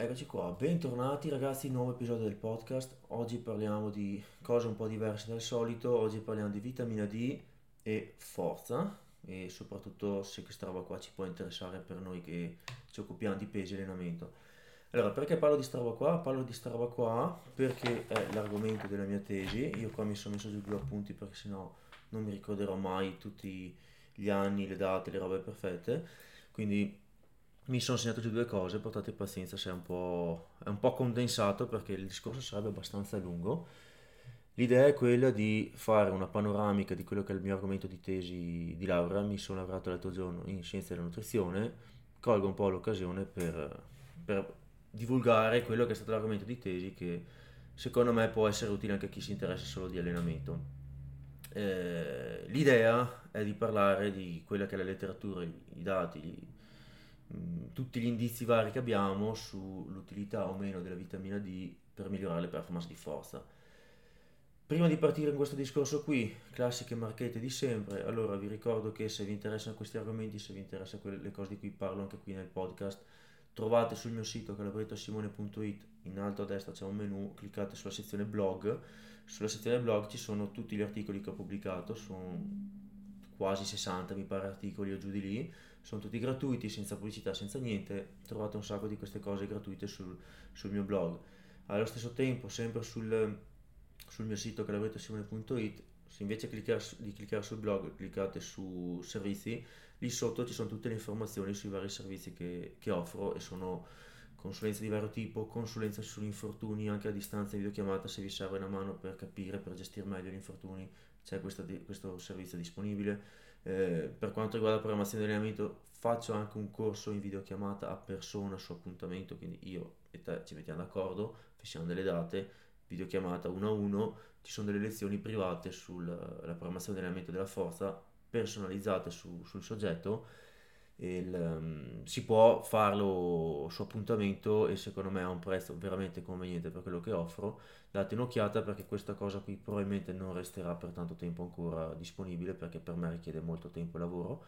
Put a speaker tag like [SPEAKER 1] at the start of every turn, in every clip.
[SPEAKER 1] Eccoci qua, bentornati ragazzi, nuovo episodio del podcast. Oggi parliamo di cose un po' diverse dal solito, oggi parliamo di vitamina D e forza e soprattutto se questa roba qua ci può interessare per noi che ci occupiamo di pesi e allenamento. Allora, perché parlo di sta roba qua? Parlo di sta roba qua perché è l'argomento della mia tesi. Io qua mi sono messo giù due appunti perché sennò non mi ricorderò mai tutti gli anni, le date, le robe perfette. Quindi mi sono segnato giù due cose, portate pazienza se è un, po', è un po' condensato perché il discorso sarebbe abbastanza lungo. L'idea è quella di fare una panoramica di quello che è il mio argomento di tesi di laurea. Mi sono laureato l'altro giorno in scienze della nutrizione, colgo un po' l'occasione per, per divulgare quello che è stato l'argomento di tesi che secondo me può essere utile anche a chi si interessa solo di allenamento. Eh, l'idea è di parlare di quella che è la letteratura, i dati, Mm, tutti gli indizi vari che abbiamo sull'utilità o meno della vitamina D per migliorare le performance di forza. Prima di partire in questo discorso qui, classiche marchette di sempre, allora vi ricordo che se vi interessano questi argomenti, se vi interessano le cose di cui parlo anche qui nel podcast, trovate sul mio sito calabrettosimone.it, in alto a destra c'è un menu, cliccate sulla sezione blog, sulla sezione blog ci sono tutti gli articoli che ho pubblicato, sono quasi 60 mi pare articoli o giù di lì, sono tutti gratuiti, senza pubblicità, senza niente, trovate un sacco di queste cose gratuite sul, sul mio blog. Allo stesso tempo, sempre sul, sul mio sito calabrettosimone.it, se invece di cliccare sul blog cliccate su servizi, lì sotto ci sono tutte le informazioni sui vari servizi che, che offro e sono consulenze di vario tipo, consulenze sugli infortuni anche a distanza di videochiamata se vi serve una mano per capire, per gestire meglio gli infortuni, c'è questo, questo servizio disponibile eh, per quanto riguarda la programmazione di allenamento, faccio anche un corso in videochiamata a persona su appuntamento, quindi io e te ci mettiamo d'accordo, fissiamo delle date, videochiamata uno a uno, ci sono delle lezioni private sulla programmazione di allenamento della forza personalizzate su, sul soggetto il, um, si può farlo su appuntamento e secondo me ha un prezzo veramente conveniente per quello che offro date un'occhiata perché questa cosa qui probabilmente non resterà per tanto tempo ancora disponibile perché per me richiede molto tempo e lavoro.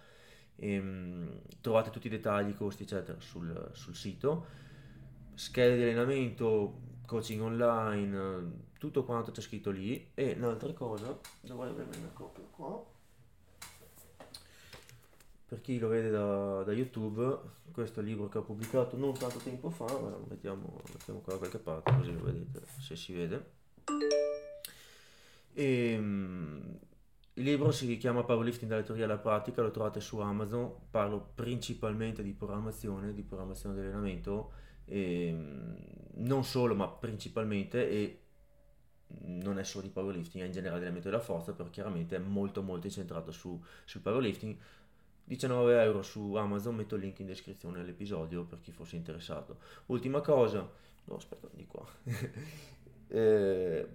[SPEAKER 1] E, um, trovate tutti i dettagli, costi eccetera sul, sul sito. Schede di allenamento coaching online tutto quanto c'è scritto lì. E un'altra cosa dovrei avere una copia? Qua per chi lo vede da, da, YouTube, questo è il libro che ho pubblicato non tanto tempo fa, ma lo mettiamo, mettiamo qua da qualche parte così lo vedete se si vede. E, um, il libro si chiama Powerlifting dalle teorie alla pratica, lo trovate su Amazon, parlo principalmente di programmazione, di programmazione di allenamento, e, um, non solo ma principalmente e non è solo di powerlifting, è in generale allenamento della forza, però chiaramente è molto molto incentrato su, sul powerlifting 19 euro su Amazon, metto il link in descrizione all'episodio per chi fosse interessato. Ultima cosa, no aspetta di qua, eh,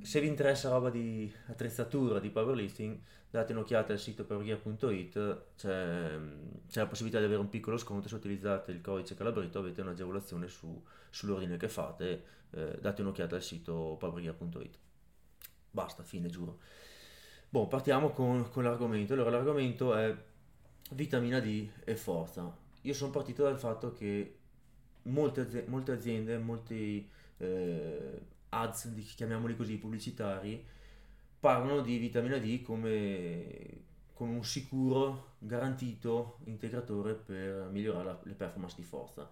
[SPEAKER 1] se vi interessa roba di attrezzatura, di powerlifting, date un'occhiata al sito powergear.it, c'è, c'è, la possibilità di avere un piccolo sconto se utilizzate il codice Calabretto, avete un'agevolazione su, sull'ordine che fate, eh, date un'occhiata al sito powergear.it. Basta, fine, giuro. Boh, partiamo con, con l'argomento. Allora, l'argomento è vitamina D e forza. Io sono partito dal fatto che molte, aziende, molte, aziende, molti eh, ads, chiamiamoli così, pubblicitari, parlano di vitamina D come, come un sicuro, garantito integratore per migliorare la, le performance di forza,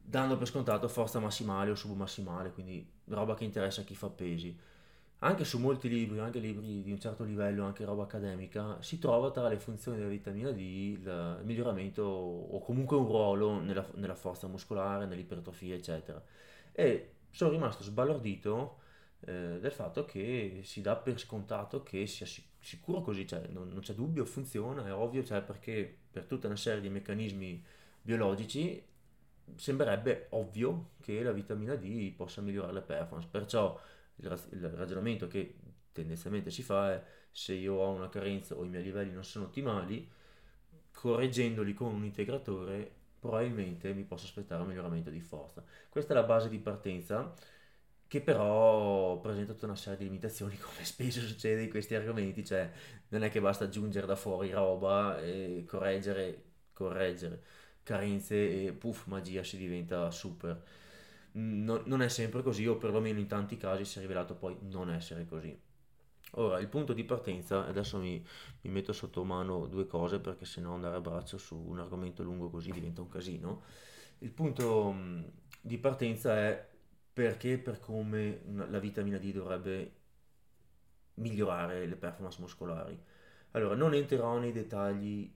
[SPEAKER 1] dando per scontato forza massimale o submassimale, quindi roba che interessa a chi fa pesi anche su molti libri, anche libri di un certo livello, anche roba accademica, si trova tra le funzioni della vitamina D il miglioramento o comunque un ruolo nella, nella forza muscolare, nell'ipertrofia, eccetera. E sono rimasto sbalordito eh, del fatto che si dà per scontato che sia sicuro così, cioè non, non c'è dubbio, funziona, è ovvio, cioè perché per tutta una serie di meccanismi biologici sembrerebbe ovvio che la vitamina D possa migliorare le performance, perciò il, ragionamento che tendenzialmente si fa è se io ho una carenza o i miei livelli non sono ottimali, correggendoli con un integratore probabilmente mi posso aspettare un miglioramento di forza. Questa è la base di partenza che però presenta tutta una serie di limitazioni come spesso succede in questi argomenti, cioè non è che basta aggiungere da fuori roba e correggere, correggere carenze e puff, magia si diventa super. No, non è sempre così, o perlomeno in tanti casi si è rivelato poi non essere così. Ora, il punto di partenza, adesso mi, mi metto sotto mano due cose perché se no andare a braccio su un argomento lungo così diventa un casino. Il punto di partenza è perché e per come la vitamina D dovrebbe migliorare le performance muscolari. Allora, non entrerò nei dettagli,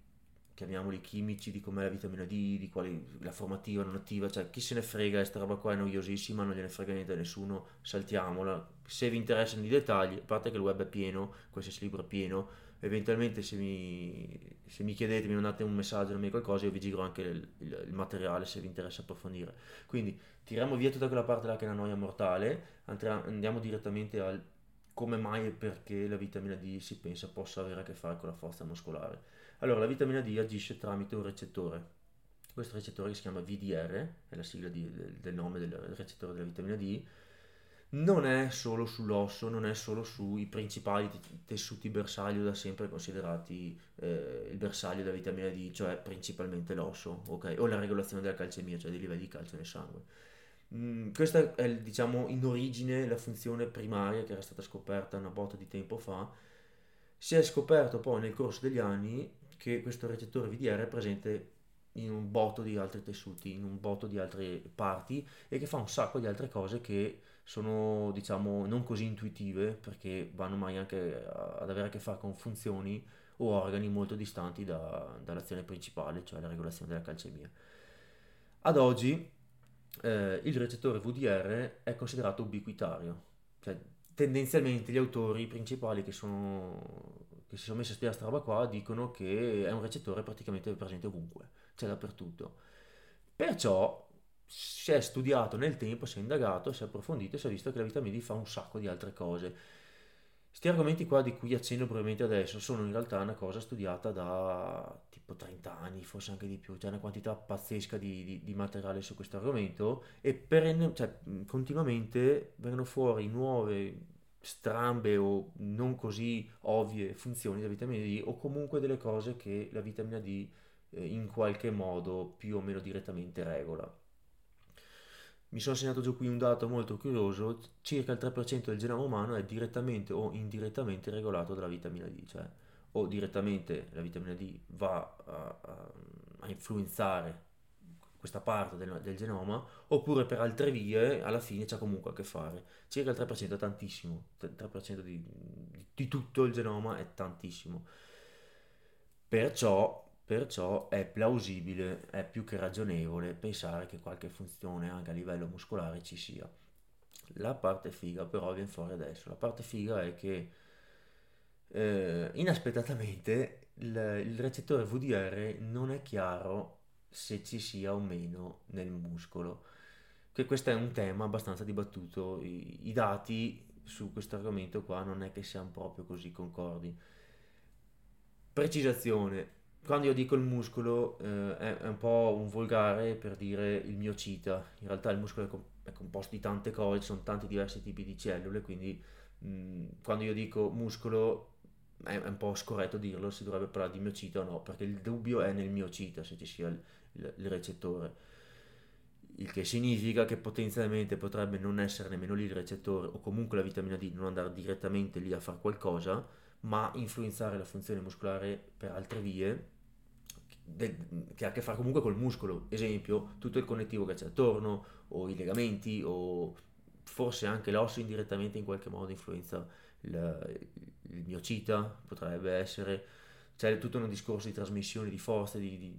[SPEAKER 1] chiamiamoli chimici, di com'è la vitamina D, di quali la formativa, non attiva, cioè chi se ne frega, questa roba qua è noiosissima, non gliene frega niente a nessuno, saltiamola. Se vi interessano i dettagli, a parte che il web è pieno, qualsiasi libro è pieno, eventualmente se mi, se mi chiedete, mi mandate un messaggio, non mi qualcosa, io vi giro anche il, il, il, materiale se vi interessa approfondire. Quindi tiriamo via tutta quella parte là che è una noia mortale, andiamo direttamente al come mai e perché la vitamina D si pensa possa avere a che fare con la forza muscolare. Allora, la vitamina D agisce tramite un recettore. Questo recettore si chiama VDR, è la sigla di, del, del, nome del recettore della vitamina D, non è solo sull'osso, non è solo sui principali tessuti bersaglio da sempre considerati eh, il bersaglio della vitamina D, cioè principalmente l'osso, ok? O la regolazione della calcemia, cioè dei livelli di calcio nel sangue Mm, questa è diciamo in origine la funzione primaria che era stata scoperta una botta di tempo fa. Si è scoperto poi nel corso degli anni che questo recettore VDR è presente in un botto di altri tessuti, in un botto di altre parti e che fa un sacco di altre cose che sono diciamo non così intuitive perché vanno mai anche ad avere a che fare con funzioni o organi molto distanti da, dall'azione principale, cioè la regolazione della calcemia. Ad oggi eh, il recettore VDR è considerato ubiquitario, cioè tendenzialmente gli autori principali che, sono, che si sono messi a studiare questa roba qua dicono che è un recettore praticamente presente ovunque, c'è dappertutto. Perciò si è studiato nel tempo, si è indagato, si è approfondito e si è visto che la vitamina D fa un sacco di altre cose questi argomenti qua di cui accenno brevemente adesso sono in realtà una cosa studiata da tipo 30 anni, forse anche di più, c'è una quantità pazzesca di, di, di materiale su questo argomento e perenne, cioè, continuamente vengono fuori nuove strambe o non così ovvie funzioni della vitamina D o comunque delle cose che la vitamina D eh, in qualche modo più o meno direttamente regola. Mi sono segnato giù qui un dato molto curioso, circa il 3% del genoma umano è direttamente o indirettamente regolato dalla vitamina D, cioè o direttamente la vitamina D va a, a, a influenzare questa parte del, del, genoma, oppure per altre vie alla fine c'è comunque a che fare. Circa il 3% è tantissimo, il 3% di, di, tutto il genoma è tantissimo. Perciò Perciò è plausibile, è più che ragionevole pensare che qualche funzione anche a livello muscolare ci sia. La parte figa però viene fuori adesso. La parte figa è che eh, inaspettatamente il, il recettore VDR non è chiaro se ci sia o meno nel muscolo. Che questo è un tema abbastanza dibattuto. I, i dati su questo argomento qua non è che siano proprio così concordi. Precisazione, quando io dico il muscolo eh, è, è, un po' un volgare per dire il miocita, in realtà il muscolo è, comp- è composto di tante cose, ci sono tanti diversi tipi di cellule, quindi mh, quando io dico muscolo è, è, un po' scorretto dirlo, si dovrebbe parlare di miocita o no, perché il dubbio è nel miocita se ci sia il, il, il recettore. Il che significa che potenzialmente potrebbe non essere nemmeno lì il recettore o comunque la vitamina D non andare direttamente lì a fare qualcosa, ma influenzare la funzione muscolare per altre vie che ha a che fare comunque col muscolo, esempio tutto il connettivo che c'è attorno o i legamenti o forse anche l'osso indirettamente in qualche modo influenza il, il miocita, potrebbe essere, c'è tutto un discorso di trasmissione di forze, di, di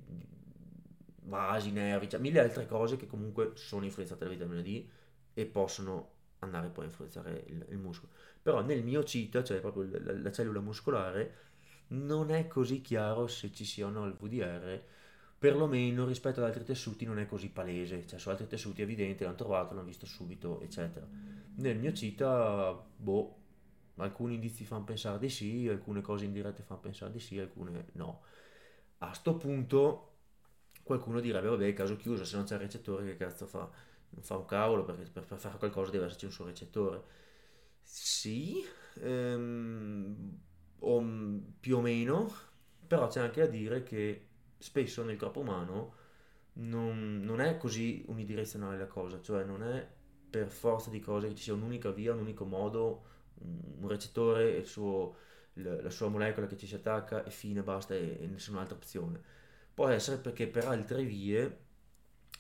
[SPEAKER 1] vasi, nervi, cioè mille altre cose che comunque sono influenzate dalla vitamina D e possono andare poi a influenzare il, il muscolo. Però nel miocita, cioè proprio la, la, cellula muscolare, non è così chiaro se ci sia o no il VDR, perlomeno rispetto ad altri tessuti non è così palese, cioè su altri tessuti è evidente, l'hanno trovato, l'hanno visto subito, eccetera. Nel miocita, boh, alcuni indizi fanno pensare di sì, alcune cose indirette fanno pensare di sì, alcune no. A sto punto qualcuno direbbe, vabbè, caso chiuso, se non c'è il recettore che cazzo fa? Non fa un cavolo perché per, per fare qualcosa deve esserci un suo recettore sì, ehm, o più o meno, però c'è anche da dire che spesso nel corpo umano non, non è così unidirezionale la cosa, cioè non è per forza di cose che ci sia un'unica via, un unico modo, un recettore e la sua molecola che ci si attacca e fine, basta e, e nessun'altra opzione. Può essere perché per altre vie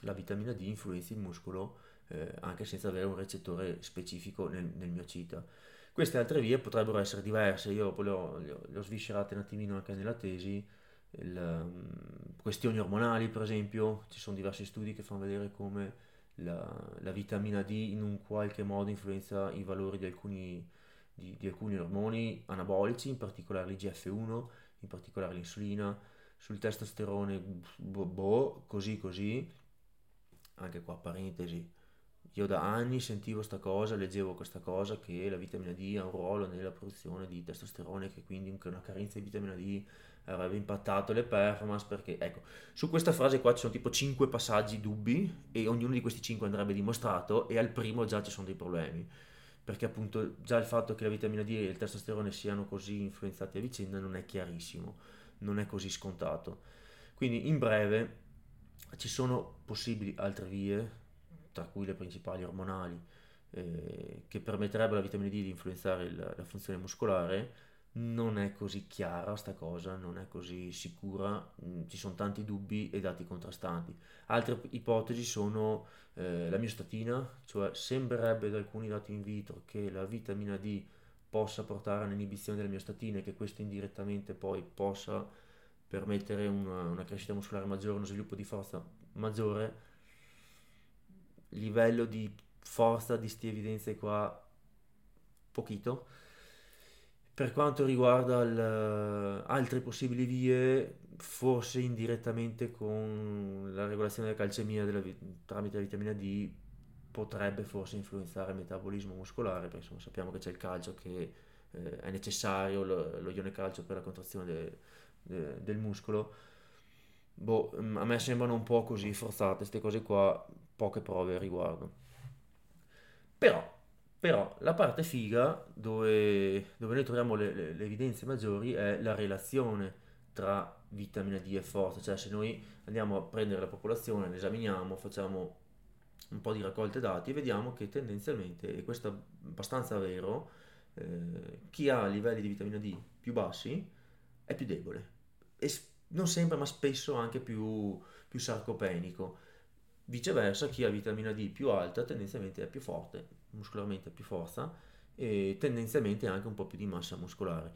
[SPEAKER 1] la vitamina D influenza il muscolo eh, anche senza avere un recettore specifico nel, nel miocita. Queste altre vie potrebbero essere diverse, io le ho, le ho sviscerate un attimino anche nella tesi, il, um, questioni ormonali per esempio, ci sono diversi studi che fanno vedere come la, la, vitamina D in un qualche modo influenza i valori di alcuni, di, di alcuni ormoni anabolici, in particolare l'IGF-1, in particolare l'insulina, sul testosterone, boh, così così, anche qua parentesi, io da anni sentivo questa cosa, leggevo questa cosa che la vitamina D ha un ruolo nella produzione di testosterone, che quindi una carenza di vitamina D avrebbe impattato le performance perché ecco su questa frase qua ci sono tipo 5 passaggi dubbi e ognuno di questi 5 andrebbe dimostrato e al primo già ci sono dei problemi. Perché appunto già il fatto che la vitamina D e il testosterone siano così influenzati a vicenda non è chiarissimo non è così scontato. Quindi in breve ci sono possibili altre vie tra cui le principali ormonali eh, che permetterebbero alla vitamina D di influenzare il, la funzione muscolare. Non è così chiara sta cosa, non è così sicura, mm, ci sono tanti dubbi e dati contrastanti. Altre ipotesi sono eh, la miostatina, cioè sembrerebbe da alcuni dati in vitro che la vitamina D possa portare all'inibizione delle miostatine e che questo indirettamente poi possa permettere una, una crescita muscolare maggiore, uno sviluppo di forza maggiore. Livello di forza di queste evidenze qua, pochito per quanto riguarda il, altre possibili vie, forse indirettamente con la regolazione della calcemia della, tramite la vitamina D potrebbe forse influenzare il metabolismo muscolare, perché insomma, sappiamo che c'è il calcio che eh, è necessario, lo, lo, ione calcio per la contrazione de, de, del muscolo. Boh, mm, a me sembrano un po' così forzate queste cose qua, poche prove al riguardo. Però però la parte figa, dove, dove noi troviamo le, le, le, evidenze maggiori, è la relazione tra vitamina D e forza. Cioè se noi andiamo a prendere la popolazione, l'esaminiamo, facciamo un po' di raccolte dati, vediamo che tendenzialmente, e questo è abbastanza vero, eh, chi ha livelli di vitamina D più bassi è più debole. E non sempre, ma spesso anche più, più sarcopenico. Viceversa, chi ha vitamina D più alta tendenzialmente è più forte muscolarmente più forza e tendenzialmente anche un po' più di massa muscolare.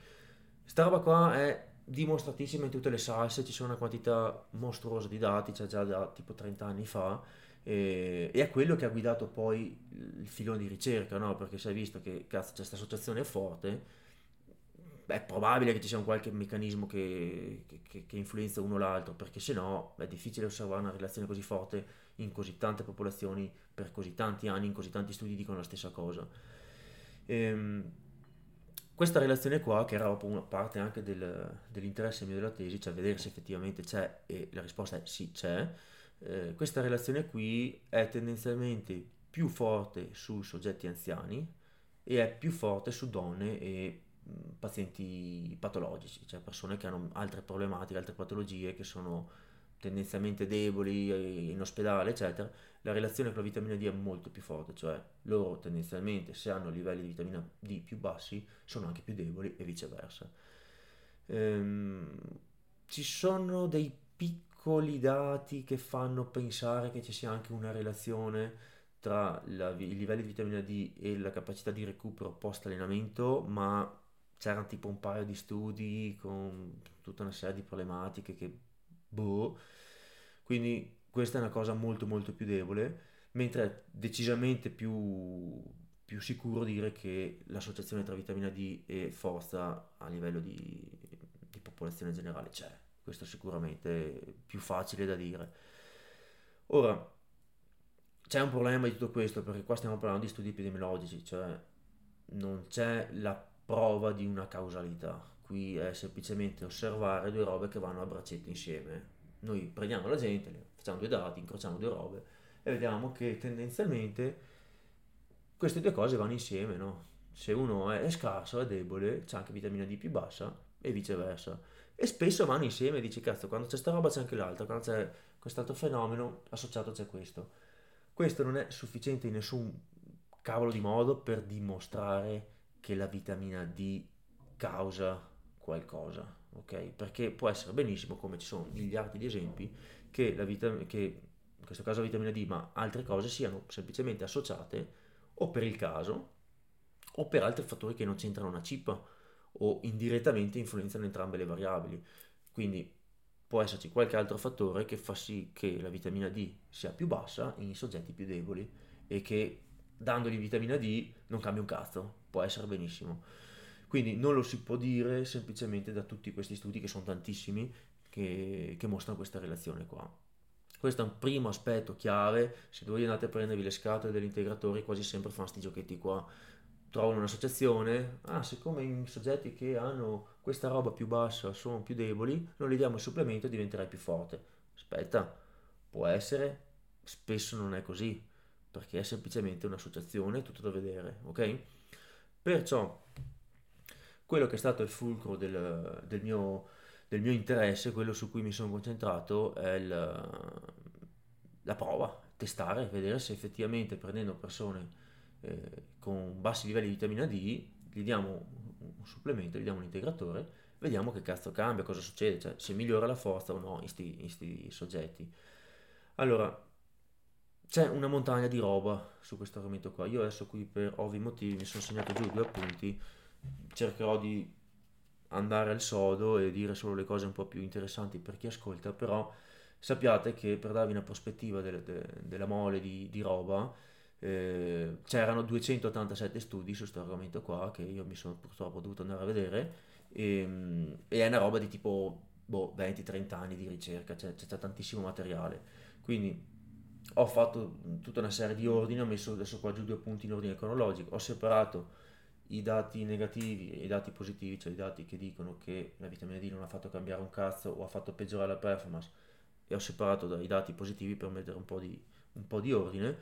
[SPEAKER 1] Sta roba qua è dimostratissima in tutte le salse, ci sono una quantità mostruosa di dati, c'è già da tipo 30 anni fa, e, e, è quello che ha guidato poi il filone di ricerca, no? Perché si è visto che cazzo, c'è questa associazione forte, è probabile che ci sia un qualche meccanismo che, che, che influenza uno l'altro, perché se no è difficile osservare una relazione così forte in così tante popolazioni per così tanti anni, in così tanti studi dicono la stessa cosa. Ehm, questa relazione qua, che era una parte anche del, dell'interesse mio della tesi, cioè vedere se effettivamente c'è, e la risposta è sì c'è, eh, questa relazione qui è tendenzialmente più forte sui soggetti anziani e è più forte su donne e pazienti patologici, cioè persone che hanno altre problematiche, altre patologie che sono tendenzialmente deboli eh, in ospedale, eccetera, la relazione con la vitamina D è molto più forte, cioè loro tendenzialmente se hanno livelli di vitamina D più bassi sono anche più deboli e viceversa. Ehm, ci sono dei piccoli dati che fanno pensare che ci sia anche una relazione tra la, i livelli di vitamina D e la capacità di recupero post allenamento, ma c'erano tipo un paio di studi con tutta una serie di problematiche che boh. Quindi questa è una cosa molto molto più debole, mentre è decisamente più, più sicuro dire che l'associazione tra vitamina D e forza a livello di, di popolazione generale c'è. Questo è sicuramente più facile da dire. Ora, c'è un problema di tutto questo perché qua stiamo parlando di studi epidemiologici, cioè non c'è la prova di una causalità qui è semplicemente osservare due robe che vanno a braccetto insieme. Noi prendiamo la gente, facciamo due dati, incrociamo due robe e vediamo che tendenzialmente queste due cose vanno insieme, no? Se uno è, scarso, è debole, c'è anche vitamina D più bassa e viceversa. E spesso vanno insieme, dici cazzo, quando c'è sta roba c'è anche l'altra, quando c'è quest'altro fenomeno, associato c'è questo. Questo non è sufficiente in nessun cavolo di modo per dimostrare che la vitamina D causa qualcosa, ok? Perché può essere benissimo, come ci sono miliardi di esempi, che, la vitam- che in questo caso la vitamina D, ma altre cose siano semplicemente associate o per il caso o per altri fattori che non c'entrano una cippa o indirettamente influenzano entrambe le variabili. Quindi può esserci qualche altro fattore che fa sì che la vitamina D sia più bassa in soggetti più deboli e che dandogli vitamina D non cambia un cazzo, può essere benissimo. Quindi non lo si può dire semplicemente da tutti questi studi, che sono tantissimi, che, che mostrano questa relazione qua. Questo è un primo aspetto chiave, se voi andate a prendervi le scatole degli integratori quasi sempre fanno questi giochetti qua, trovano un'associazione, ah siccome in soggetti che hanno questa roba più bassa sono più deboli, non gli diamo il supplemento e diventerai più forte. Aspetta, può essere, spesso non è così, perché è semplicemente un'associazione, tutto da vedere, ok? Perciò, quello che è stato il fulcro del, del, mio, del mio, interesse, quello su cui mi sono concentrato, è il, la prova, testare, vedere se effettivamente prendendo persone eh, con bassi livelli di vitamina D, gli diamo un supplemento, gli diamo un integratore, vediamo che cazzo cambia, cosa succede, cioè se migliora la forza o no in questi soggetti. Allora, c'è una montagna di roba su questo argomento qua. Io adesso qui per ovvi motivi mi sono segnato giù due appunti, cercherò di andare al sodo e dire solo le cose un po' più interessanti per chi ascolta, però sappiate che per darvi una prospettiva de, de, della mole di, di roba, eh, c'erano 287 studi su questo argomento qua che io mi sono purtroppo dovuto andare a vedere e, ehm, e è una roba di tipo boh, 20-30 anni di ricerca, c'è, c'è tantissimo materiale. Quindi ho fatto tutta una serie di ordini, ho messo adesso qua giù due punti in ordine cronologico, ho separato i dati negativi e i dati positivi, cioè i dati che dicono che la vitamina D non ha fatto cambiare un cazzo o ha fatto peggiorare la performance e ho separato dai dati positivi per mettere un po' di, un po di ordine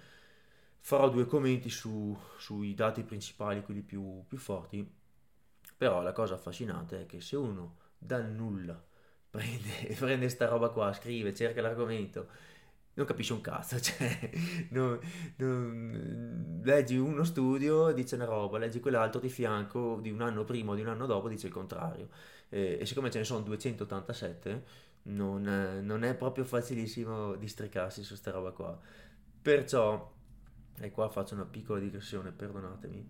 [SPEAKER 1] farò due commenti su, sui dati principali, quelli più, più forti, però la cosa affascinante è che se uno dal nulla prende, prende sta roba qua, scrive, cerca l'argomento, non capisce un cazzo, cioè, non, non, leggi uno studio, dice una roba, leggi quell'altro di fianco, di un anno prima o di un anno dopo, dice il contrario. E, e siccome ce ne sono 287, non, non è proprio facilissimo districarsi su sta roba qua. Perciò e qua faccio una piccola digressione, perdonatemi,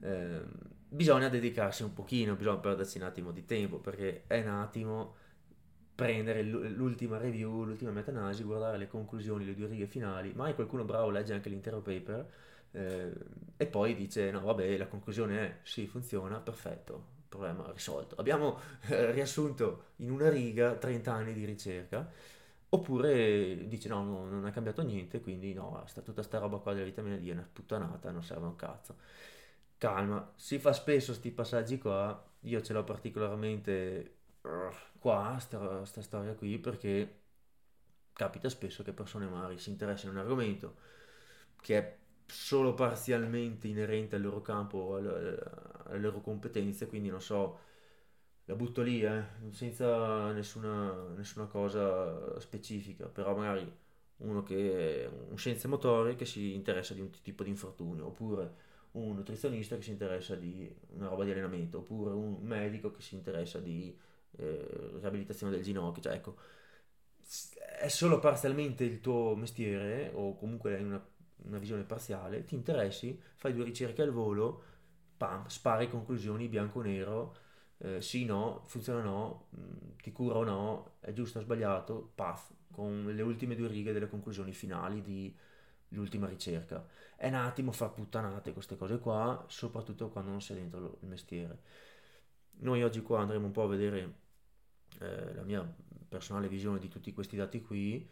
[SPEAKER 1] eh, bisogna dedicarsi un pochino, bisogna perdersi un attimo di tempo, perché è un attimo prendere l'ultima review, l'ultima meta-analisi, guardare le conclusioni, le due righe finali, mai qualcuno bravo legge anche l'intero paper eh, e poi dice no vabbè la conclusione è sì funziona, perfetto, problema risolto. Abbiamo eh, riassunto in una riga 30 anni di ricerca Oppure dice no, no, non è cambiato niente, quindi no, sta, tutta sta roba qua della vitamina D è una puttanata, non serve un cazzo. Calma, si fa spesso questi passaggi qua, io ce l'ho particolarmente qua, sta, sta storia qui, perché capita spesso che persone magari si interessino a un argomento che è solo parzialmente inerente al loro campo, alle loro competenze, quindi non so, la butto lì, eh, senza nessuna, nessuna cosa specifica, però magari uno che è un scienziatore motore che si interessa di un tipo di infortunio, oppure un nutrizionista che si interessa di una roba di allenamento, oppure un medico che si interessa di eh, riabilitazione del ginocchio, cioè ecco, è solo parzialmente il tuo mestiere, o comunque hai una, una visione parziale, ti interessi, fai due ricerche al volo, pam, spari conclusioni bianco-nero, eh, sì, no, funziona no, mm, ti cura o no, è giusto o sbagliato, paf, con le ultime due righe delle conclusioni finali dell'ultima ricerca. È un attimo far puttanate queste cose qua, soprattutto quando non sei dentro il mestiere. Noi oggi qua andremo un po' a vedere eh, la mia personale visione di tutti questi dati qui,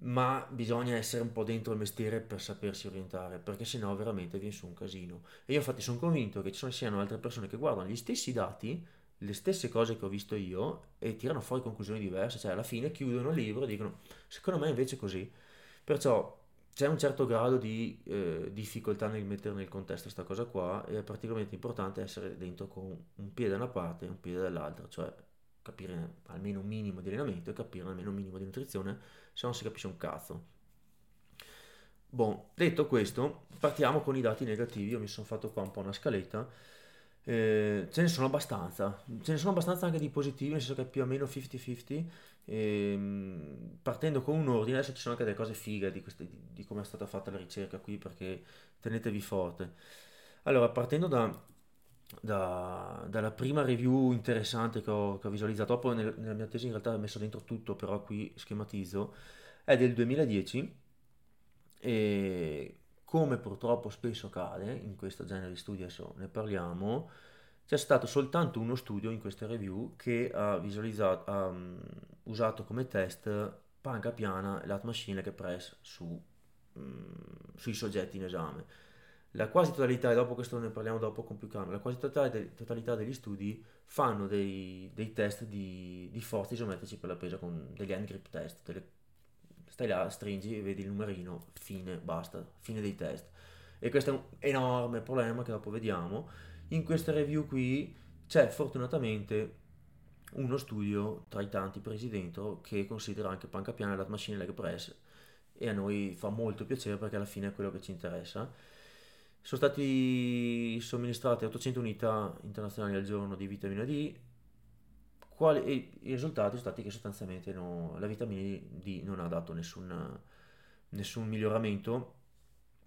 [SPEAKER 1] ma bisogna essere un po' dentro il mestiere per sapersi orientare, perché sennò veramente viene su un casino. E io infatti sono convinto che ci siano altre persone che guardano gli stessi dati, le stesse cose che ho visto io e tirano fuori conclusioni diverse, cioè alla fine chiudono il libro e dicono secondo me invece è così. Perciò c'è un certo grado di eh, difficoltà nel mettere nel contesto questa cosa qua e è particolarmente importante essere dentro con un piede da una parte e un piede dall'altra, cioè capire almeno un minimo di allenamento e capire almeno un minimo di nutrizione, se non si capisce un cazzo. Bon, detto questo, partiamo con i dati negativi. Io mi sono fatto qua un po' una scaletta. Eh, ce ne sono abbastanza, ce ne sono abbastanza anche di positivi, nel senso che più o meno 50-50. E, partendo con un ordine, adesso ci sono anche delle cose fighe di, queste, di, di come è stata fatta la ricerca qui, perché tenetevi forte. Allora, partendo da, da, dalla prima review interessante che ho, che ho visualizzato, dopo nel, nella mia tesi in realtà ho messo dentro tutto, però qui schematizzo, è del 2010 e come purtroppo spesso accade in questo genere di studi, adesso ne parliamo, c'è stato soltanto uno studio in queste review che ha, visualizzato, ha um, usato come test panca piana e leg press su, um, sui soggetti in esame. La quasi totalità, e dopo questo ne parliamo dopo con più calma, la quasi totalità, degli studi fanno dei, dei test di, di, forze isometrici per la presa con degli hand grip test, delle, stai là, stringi, vedi il numerino, fine, basta, fine dei test. E questo è un enorme problema che dopo vediamo in questa review qui c'è fortunatamente uno studio tra i tanti presi dentro che considera anche panca piana, lat machine leg press e a noi fa molto piacere perché alla fine è quello che ci interessa. Sono stati somministrate 800 unità internazionali al giorno di vitamina D quali, i risultati sono stati che sostanzialmente no, la vitamina D non ha dato nessun, nessun miglioramento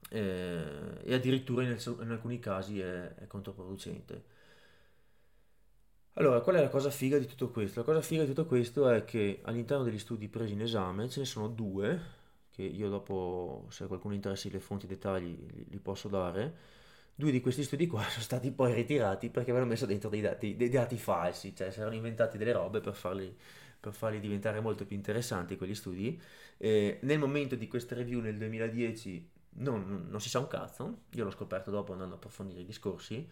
[SPEAKER 1] eh, e addirittura in, in, alcuni casi è, è controproducente. Allora, qual è la cosa figa di tutto questo? La cosa figa di tutto questo è che all'interno degli studi presi in esame ce ne sono due, che io dopo, se qualcuno interessi le fonti e i dettagli, li, li, posso dare. Due di questi studi qua sono stati poi ritirati perché avevano messo dentro dei dati, dei dati falsi, cioè si erano inventati delle robe per farli, per farli diventare molto più interessanti quegli studi. Eh, nel momento di questa review nel 2010 non, non si sa un cazzo, io l'ho scoperto dopo andando a approfondire i discorsi,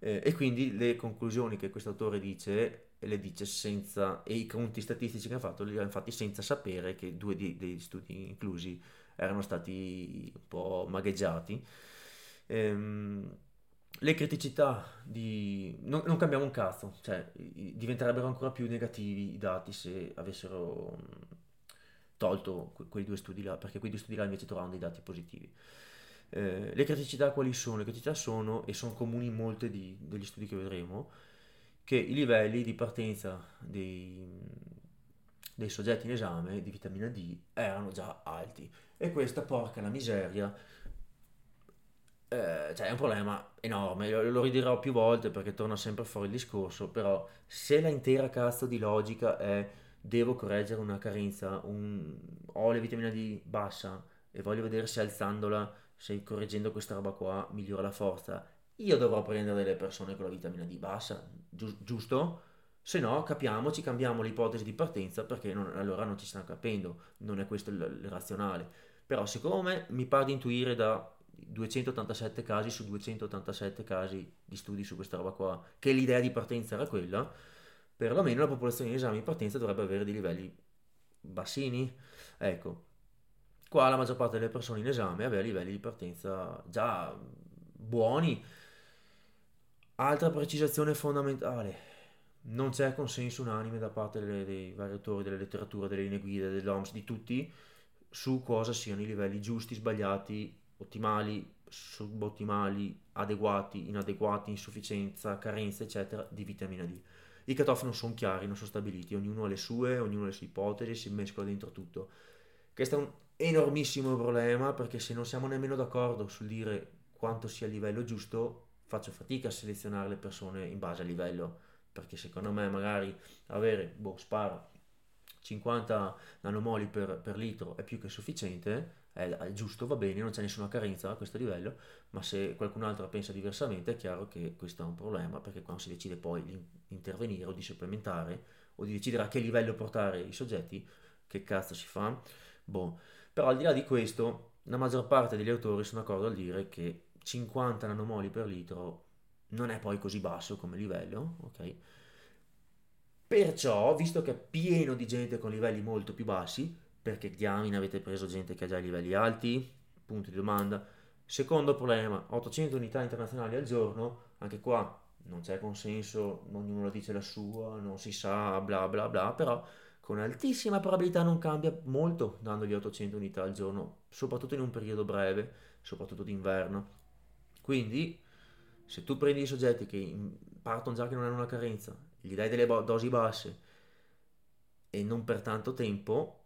[SPEAKER 1] eh, e quindi le conclusioni che questo autore dice le dice senza e i conti statistici che ha fatto li ha fatti senza sapere che due di, degli studi inclusi erano stati un po' magheggiati ehm, le criticità di non, non, cambiamo un cazzo cioè diventerebbero ancora più negativi i dati se avessero tolto que- quei due studi là, perché quei due studi là invece trovavano dei dati positivi. Eh, le criticità quali sono? Le criticità sono, e sono comuni in molti degli studi che vedremo, che i livelli di partenza dei, dei soggetti in esame di vitamina D erano già alti. E questa, porca la miseria, eh, cioè è un problema enorme, lo, lo, ridirò più volte perché torna sempre fuori il discorso, però se la intera cazzo di logica è devo correggere una carenza, un... ho la vitamina D bassa e voglio vedere se alzandola, se correggendo questa roba qua migliora la forza, io dovrò prendere delle persone con la vitamina D bassa, Giu- giusto? Se no, capiamoci, cambiamo l'ipotesi di partenza perché non, allora non ci stanno capendo, non è questo il, il razionale. Però siccome mi pare di intuire da 287 casi su 287 casi di studi su questa roba qua, che l'idea di partenza era quella, perlomeno la popolazione in esame di partenza dovrebbe avere dei livelli bassini. Ecco, qua la maggior parte delle persone in esame aveva livelli di partenza già buoni. Altra precisazione fondamentale, non c'è consenso unanime da parte delle, dei vari autori delle letterature, delle linee guida, dell'OMS, di tutti, su cosa siano i livelli giusti, sbagliati, ottimali, subottimali, adeguati, inadeguati, insufficienza, carenza, eccetera, di vitamina D. I cut-off non sono chiari, non sono stabiliti, ognuno ha le sue, ognuno ha le sue ipotesi, si mescola dentro tutto. Questo è un enormissimo problema perché se non siamo nemmeno d'accordo sul dire quanto sia il livello giusto, faccio fatica a selezionare le persone in base al livello, perché secondo me magari avere, boh, sparo, 50 nanomoli per, per litro è più che sufficiente, è, giusto, va bene, non c'è nessuna carenza a questo livello, ma se qualcun altro pensa diversamente è chiaro che questo è un problema, perché quando si decide poi di intervenire o di supplementare o di decidere a che livello portare i soggetti, che cazzo si fa? Boh. Però al di là di questo, la maggior parte degli autori sono d'accordo a dire che 50 nanomoli per litro non è poi così basso come livello, ok? Perciò, visto che è pieno di gente con livelli molto più bassi, perché diamine avete preso gente che ha già livelli alti? Punto di domanda. Secondo problema, 800 unità internazionali al giorno, anche qua non c'è consenso, ognuno la dice la sua, non si sa, bla bla bla, però con altissima probabilità non cambia molto dandogli 800 unità al giorno, soprattutto in un periodo breve, soprattutto d'inverno. Quindi, se tu prendi i soggetti che partono già che non hanno una carenza, gli dai delle dosi basse e non per tanto tempo,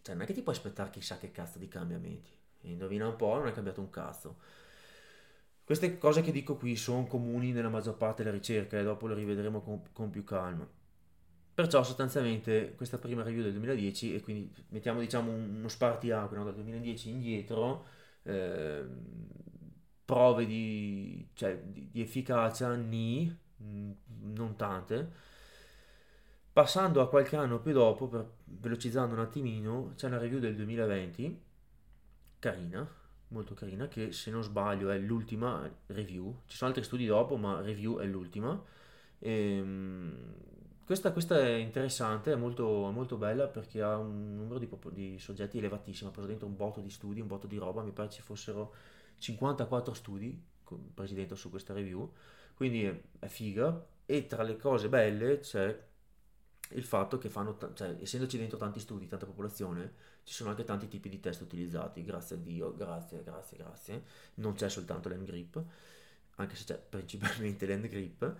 [SPEAKER 1] cioè non è che ti puoi aspettare chissà che cazzo di cambiamenti. Indovina un po', non è cambiato un cazzo. Queste cose che dico qui sono comuni nella maggior parte della ricerca e dopo le rivedremo con, con più calma. Perciò sostanzialmente questa prima review del 2010 e quindi mettiamo diciamo uno spartiacque no? dal 2010 indietro, eh, prove di, cioè, di, di efficacia, ni, mm, non tante. Passando a qualche anno più dopo, per, velocizzando un attimino, c'è una review del 2020, carina, molto carina, che se non sbaglio è l'ultima review. Ci sono altri studi dopo, ma review è l'ultima. E, ehm, questa, questa, è interessante, è molto, molto, bella perché ha un numero di, di soggetti elevatissimo, ha preso dentro un botto di studi, un botto di roba, mi pare ci fossero 54 studi presi dentro su questa review, quindi è, figa. E tra le cose belle c'è il fatto che fanno, cioè, essendoci dentro tanti studi, tanta popolazione, ci sono anche tanti tipi di test utilizzati, grazie a Dio, grazie, grazie, grazie, non c'è soltanto l'endgrip, anche se c'è principalmente l'endgrip,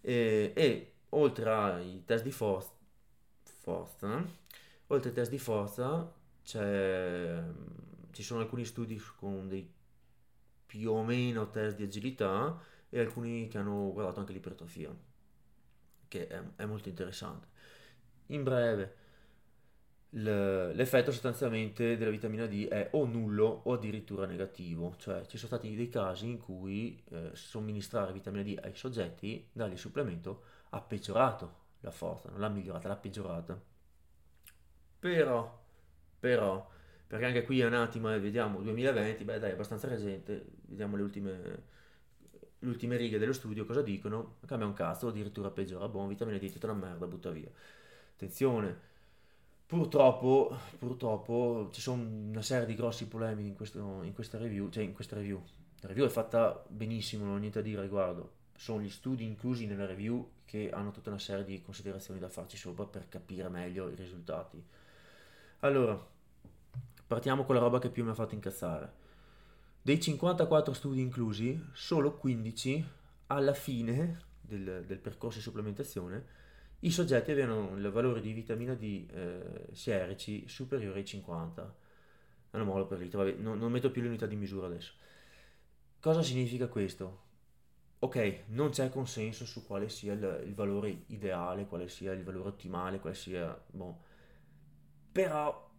[SPEAKER 1] e, e oltre ai test di forza, forza oltre ai test di forza ci sono alcuni studi con dei più o meno test di agilità e alcuni che hanno guardato anche l'ipertrofia, che è, è molto interessante. In breve, l'effetto sostanzialmente della vitamina D è o nullo o addirittura negativo, cioè ci sono stati dei casi in cui eh, somministrare vitamina D ai soggetti, dargli supplemento, ha peggiorato la forza, non l'ha migliorata, l'ha peggiorata. Però, però, perché anche qui è un attimo, eh, vediamo, 2020, beh dai, abbastanza recente, vediamo le ultime, le ultime righe dello studio, cosa dicono? Cambia un cazzo, addirittura peggiora, buon vitamina D, tutta una merda, butta via. Attenzione, purtroppo, purtroppo ci sono una serie di grossi polemi in, questo, in questa review, cioè in questa review. La review è fatta benissimo, non ho niente da dire a riguardo. Sono gli studi inclusi nella review che hanno tutta una serie di considerazioni da farci sopra per capire meglio i risultati. Allora, partiamo con la roba che più mi ha fatto incazzare. Dei 54 studi inclusi, solo 15 alla fine del, del percorso di supplementazione, i soggetti avevano il valore di vitamina D eh, sierici superiore ai 50 nanomolo per litro. Vabbè, non, non metto più l'unità di misura adesso. Cosa significa questo? ok, non c'è consenso su quale sia il, il, valore ideale, quale sia il valore ottimale, quale sia... Boh. Però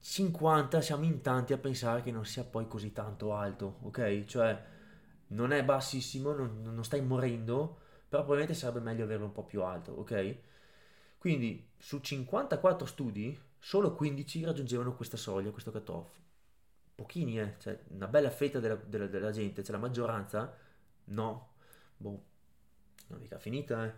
[SPEAKER 1] 50 siamo in tanti a pensare che non sia poi così tanto alto, ok? Cioè non è bassissimo, non, non stai morendo, però probabilmente sarebbe meglio averlo un po' più alto, ok? Quindi su 54 studi, solo 15 raggiungevano questa soglia, questo cutoff. Pochini, eh? Cioè, una bella fetta della, della, della gente, cioè la maggioranza No, boh, non mica finita, eh.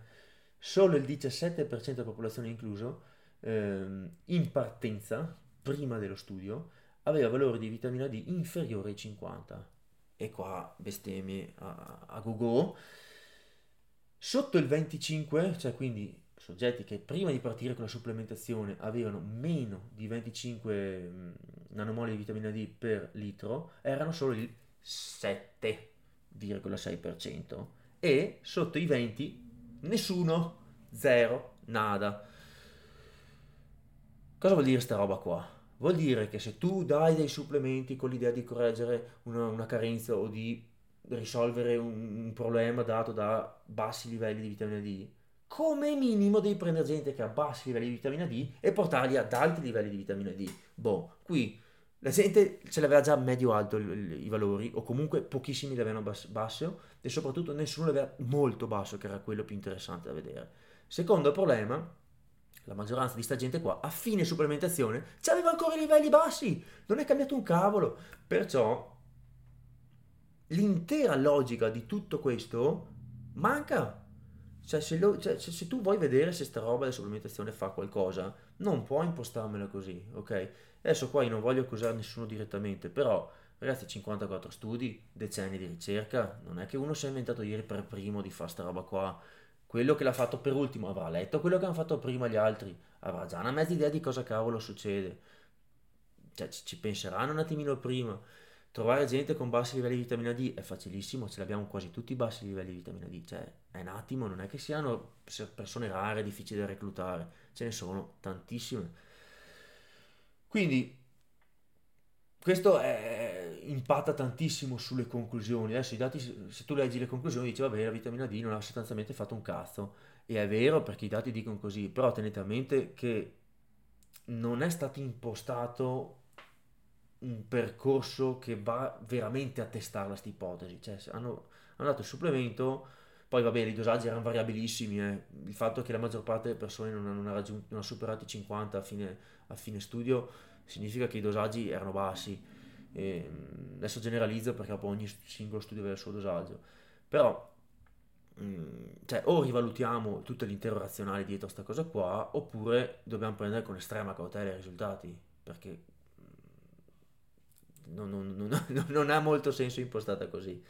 [SPEAKER 1] Solo il 17% della popolazione incluso ehm, in partenza, prima dello studio, aveva valori di vitamina D inferiore ai 50. E qua bestemmie a, a go Sotto il 25, cioè quindi soggetti che prima di partire con la supplementazione avevano meno di 25 mm, nanomoli di vitamina D per litro, erano solo il 7 0,6% e sotto i 20 nessuno, zero, nada. Cosa vuol dire sta roba qua? Vuol dire che se tu dai dei supplementi con l'idea di correggere una, una carenza o di risolvere un, un, problema dato da bassi livelli di vitamina D, come minimo devi prendere gente che ha bassi livelli di vitamina D e portarli ad alti livelli di vitamina D. Boh, qui la gente ce l'aveva già medio alto i, i valori, o comunque pochissimi li avevano bas- basso, e soprattutto nessuno li aveva molto basso, che era quello più interessante da vedere. Secondo problema, la maggioranza di sta gente qua, a fine supplementazione, aveva ancora i livelli bassi, non è cambiato un cavolo. Perciò l'intera logica di tutto questo manca. Cioè se, lo, cioè, se, tu vuoi vedere se sta roba della supplementazione fa qualcosa, non puoi impostarmela così, ok? Adesso qua io non voglio accusare nessuno direttamente, però Ragazzi, 54 studi, decenni di ricerca, non è che uno si è inventato ieri per primo di fare sta roba qua. Quello che l'ha fatto per ultimo avrà letto quello che hanno fatto prima gli altri, avrà già una mezza idea di cosa cavolo succede. Cioè, ci penseranno un attimino prima. Trovare gente con bassi livelli di vitamina D è facilissimo, ce l'abbiamo quasi tutti i bassi livelli di vitamina D, cioè è un attimo, non è che siano persone rare, difficili da reclutare, ce ne sono tantissime. Quindi questo è, impatta tantissimo sulle conclusioni. Adesso i dati, se tu leggi le conclusioni, dici vabbè, la vitamina D non ha sostanzialmente fatto un cazzo. E è vero perché i dati dicono così, però tenete a mente che non è stato impostato un percorso che va veramente a testare questa ipotesi. Cioè, hanno, hanno, dato il supplemento, poi va bene, i dosaggi erano variabilissimi. Eh. Il fatto che la maggior parte delle persone non, non, ha, non ha superato i 50 a fine, a fine studio significa che i dosaggi erano bassi. E adesso generalizzo perché poi ogni singolo studio aveva il suo dosaggio. Però mm, cioè, o rivalutiamo tutto l'intero razionale dietro a questa cosa qua, oppure dobbiamo prendere con estrema cautela i risultati, perché non, non, non, non ha molto senso impostata così.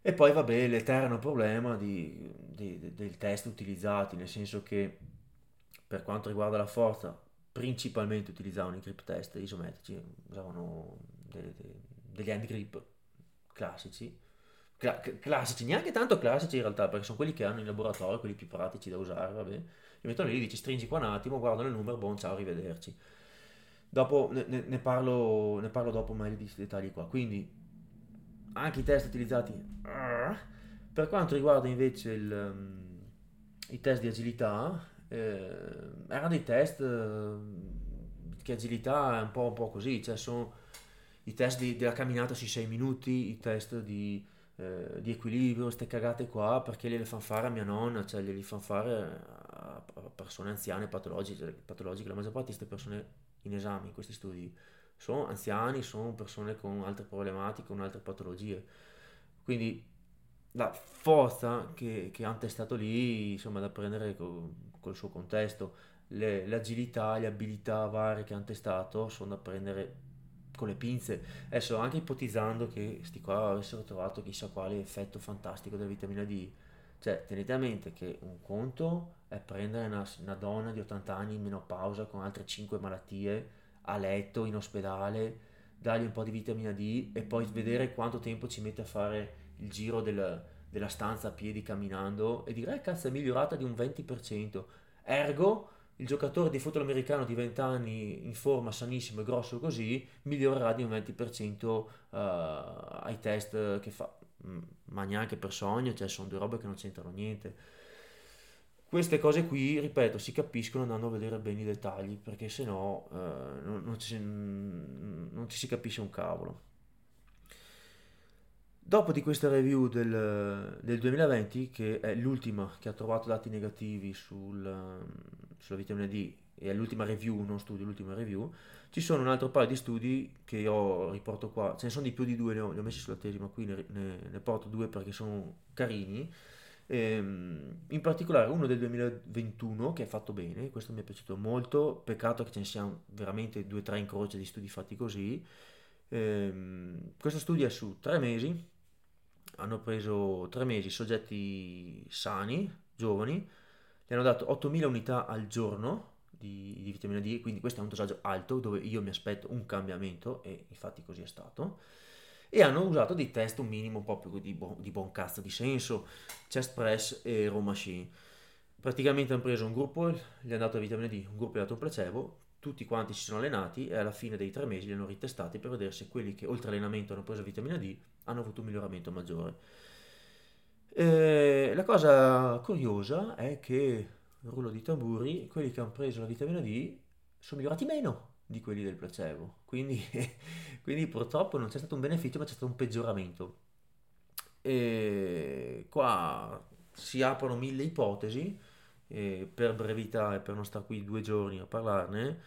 [SPEAKER 1] E poi vabbè l'eterno problema di, di, del test utilizzati, nel senso che per quanto riguarda la forza, principalmente utilizzavano i grip test isometrici, usavano dei, dei, degli hand grip classici, Cla- classici, neanche tanto classici in realtà, perché sono quelli che hanno in laboratorio, quelli più pratici da usare, vabbè. Li mettono lì, dici stringi qua un attimo, guardano il numero, buon ciao, arrivederci. Dopo ne, ne, parlo, ne parlo dopo meglio di questi dettagli qua. Quindi anche i test utilizzati. Per quanto riguarda invece il, um, i test di agilità, erano dei test eh, che agilità è un po', un po così, cioè sono i test di, della camminata sui 6 minuti, i test di, eh, di equilibrio, queste cagate qua, perché le fanno fare a mia nonna, cioè glieli fanno fare a persone anziane patologiche, patologiche. La maggior parte di queste persone in esame in questi studi sono anziani, sono persone con altre problematiche, con altre patologie. Quindi la forza che, che hanno testato lì, insomma, da prendere col, col suo contesto, le, l'agilità, le abilità varie che hanno testato sono da prendere con le pinze. Adesso anche ipotizzando che sti qua avessero trovato chissà quale effetto fantastico della vitamina D, cioè tenete a mente che un conto è prendere una, una donna di 80 anni in menopausa con altre 5 malattie a letto in ospedale, dargli un po' di vitamina D e poi vedere quanto tempo ci mette a fare il giro del, della stanza a piedi camminando e dire eh cazzo è migliorata di un 20%. Ergo il giocatore di football americano di 20 anni in forma sanissimo e grosso così migliorerà di un 20% uh, eh, ai test che fa mm, ma neanche per sogno cioè sono due robe che non c'entrano niente queste cose qui, ripeto, si capiscono andando a vedere bene i dettagli, perché se no eh, non, non, ci, non, ci, si capisce un cavolo. Dopo di questa review del, del 2020, che è l'ultima che ha trovato dati negativi sul, sulla vitamina D, e è l'ultima review, non studio, l'ultima review, ci sono un altro paio di studi che io riporto qua, ce ne sono di più di due, ne ho, li ho messi sulla tesi, ma qui ne, ne, ne porto due perché sono carini. Ehm, in particolare uno del 2021 che è fatto bene, questo mi è piaciuto molto, peccato che ce ne siano veramente due o tre in croce di studi fatti così. Ehm, questo studio è su tre mesi, hanno preso tre mesi soggetti sani, giovani, gli hanno dato 8000 unità al giorno di, di vitamina D, quindi questo è un dosaggio alto dove io mi aspetto un cambiamento e infatti così è stato e hanno usato dei test un minimo proprio di, bu- di buon cazzo di senso, chest press e row machine. Praticamente hanno preso un gruppo, gli hanno dato vitamina D, un gruppo gli ha dato un placebo, tutti quanti si sono allenati e alla fine dei tre mesi li hanno ritestati per vedere se quelli che oltre allenamento hanno preso vitamina D hanno avuto un miglioramento maggiore. E la cosa curiosa è che, rullo di tamburi, quelli che hanno preso la vitamina D sono migliorati meno di quelli del placebo. Quindi, quindi purtroppo non c'è stato un beneficio, ma c'è stato un peggioramento. E qua si aprono mille ipotesi, per brevità e per non stare qui due giorni a parlarne.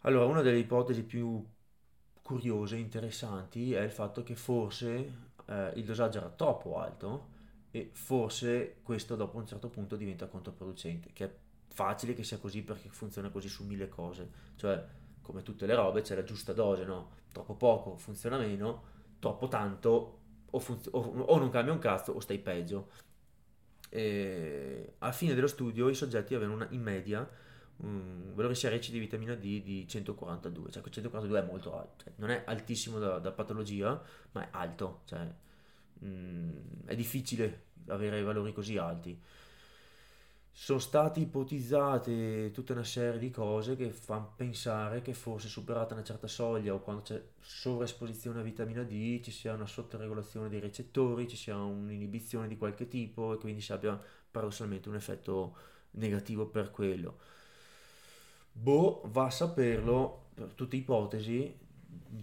[SPEAKER 1] Allora, una delle ipotesi più curiose, interessanti, è il fatto che forse eh, il dosaggio era troppo alto e forse questo dopo un certo punto diventa controproducente, che è facile che sia così perché funziona così su mille cose. Cioè, come tutte le robe, c'è la giusta dose, no? Troppo poco funziona meno, troppo tanto o, funz- o, non cambia un cazzo o stai peggio. E a fine dello studio i soggetti avevano una, in media un valore CRC di vitamina D di 142, cioè 142 è molto alto, cioè non è altissimo da, da, patologia, ma è alto, cioè mh, mm, è difficile avere valori così alti sono state ipotizzate tutta una serie di cose che fanno pensare che forse superata una certa soglia o quando c'è sovraesposizione a vitamina D ci sia una sottoregolazione dei recettori, ci sia un'inibizione di qualche tipo e quindi si abbia paradossalmente un effetto negativo per quello. Boh, va a saperlo, per tutte ipotesi,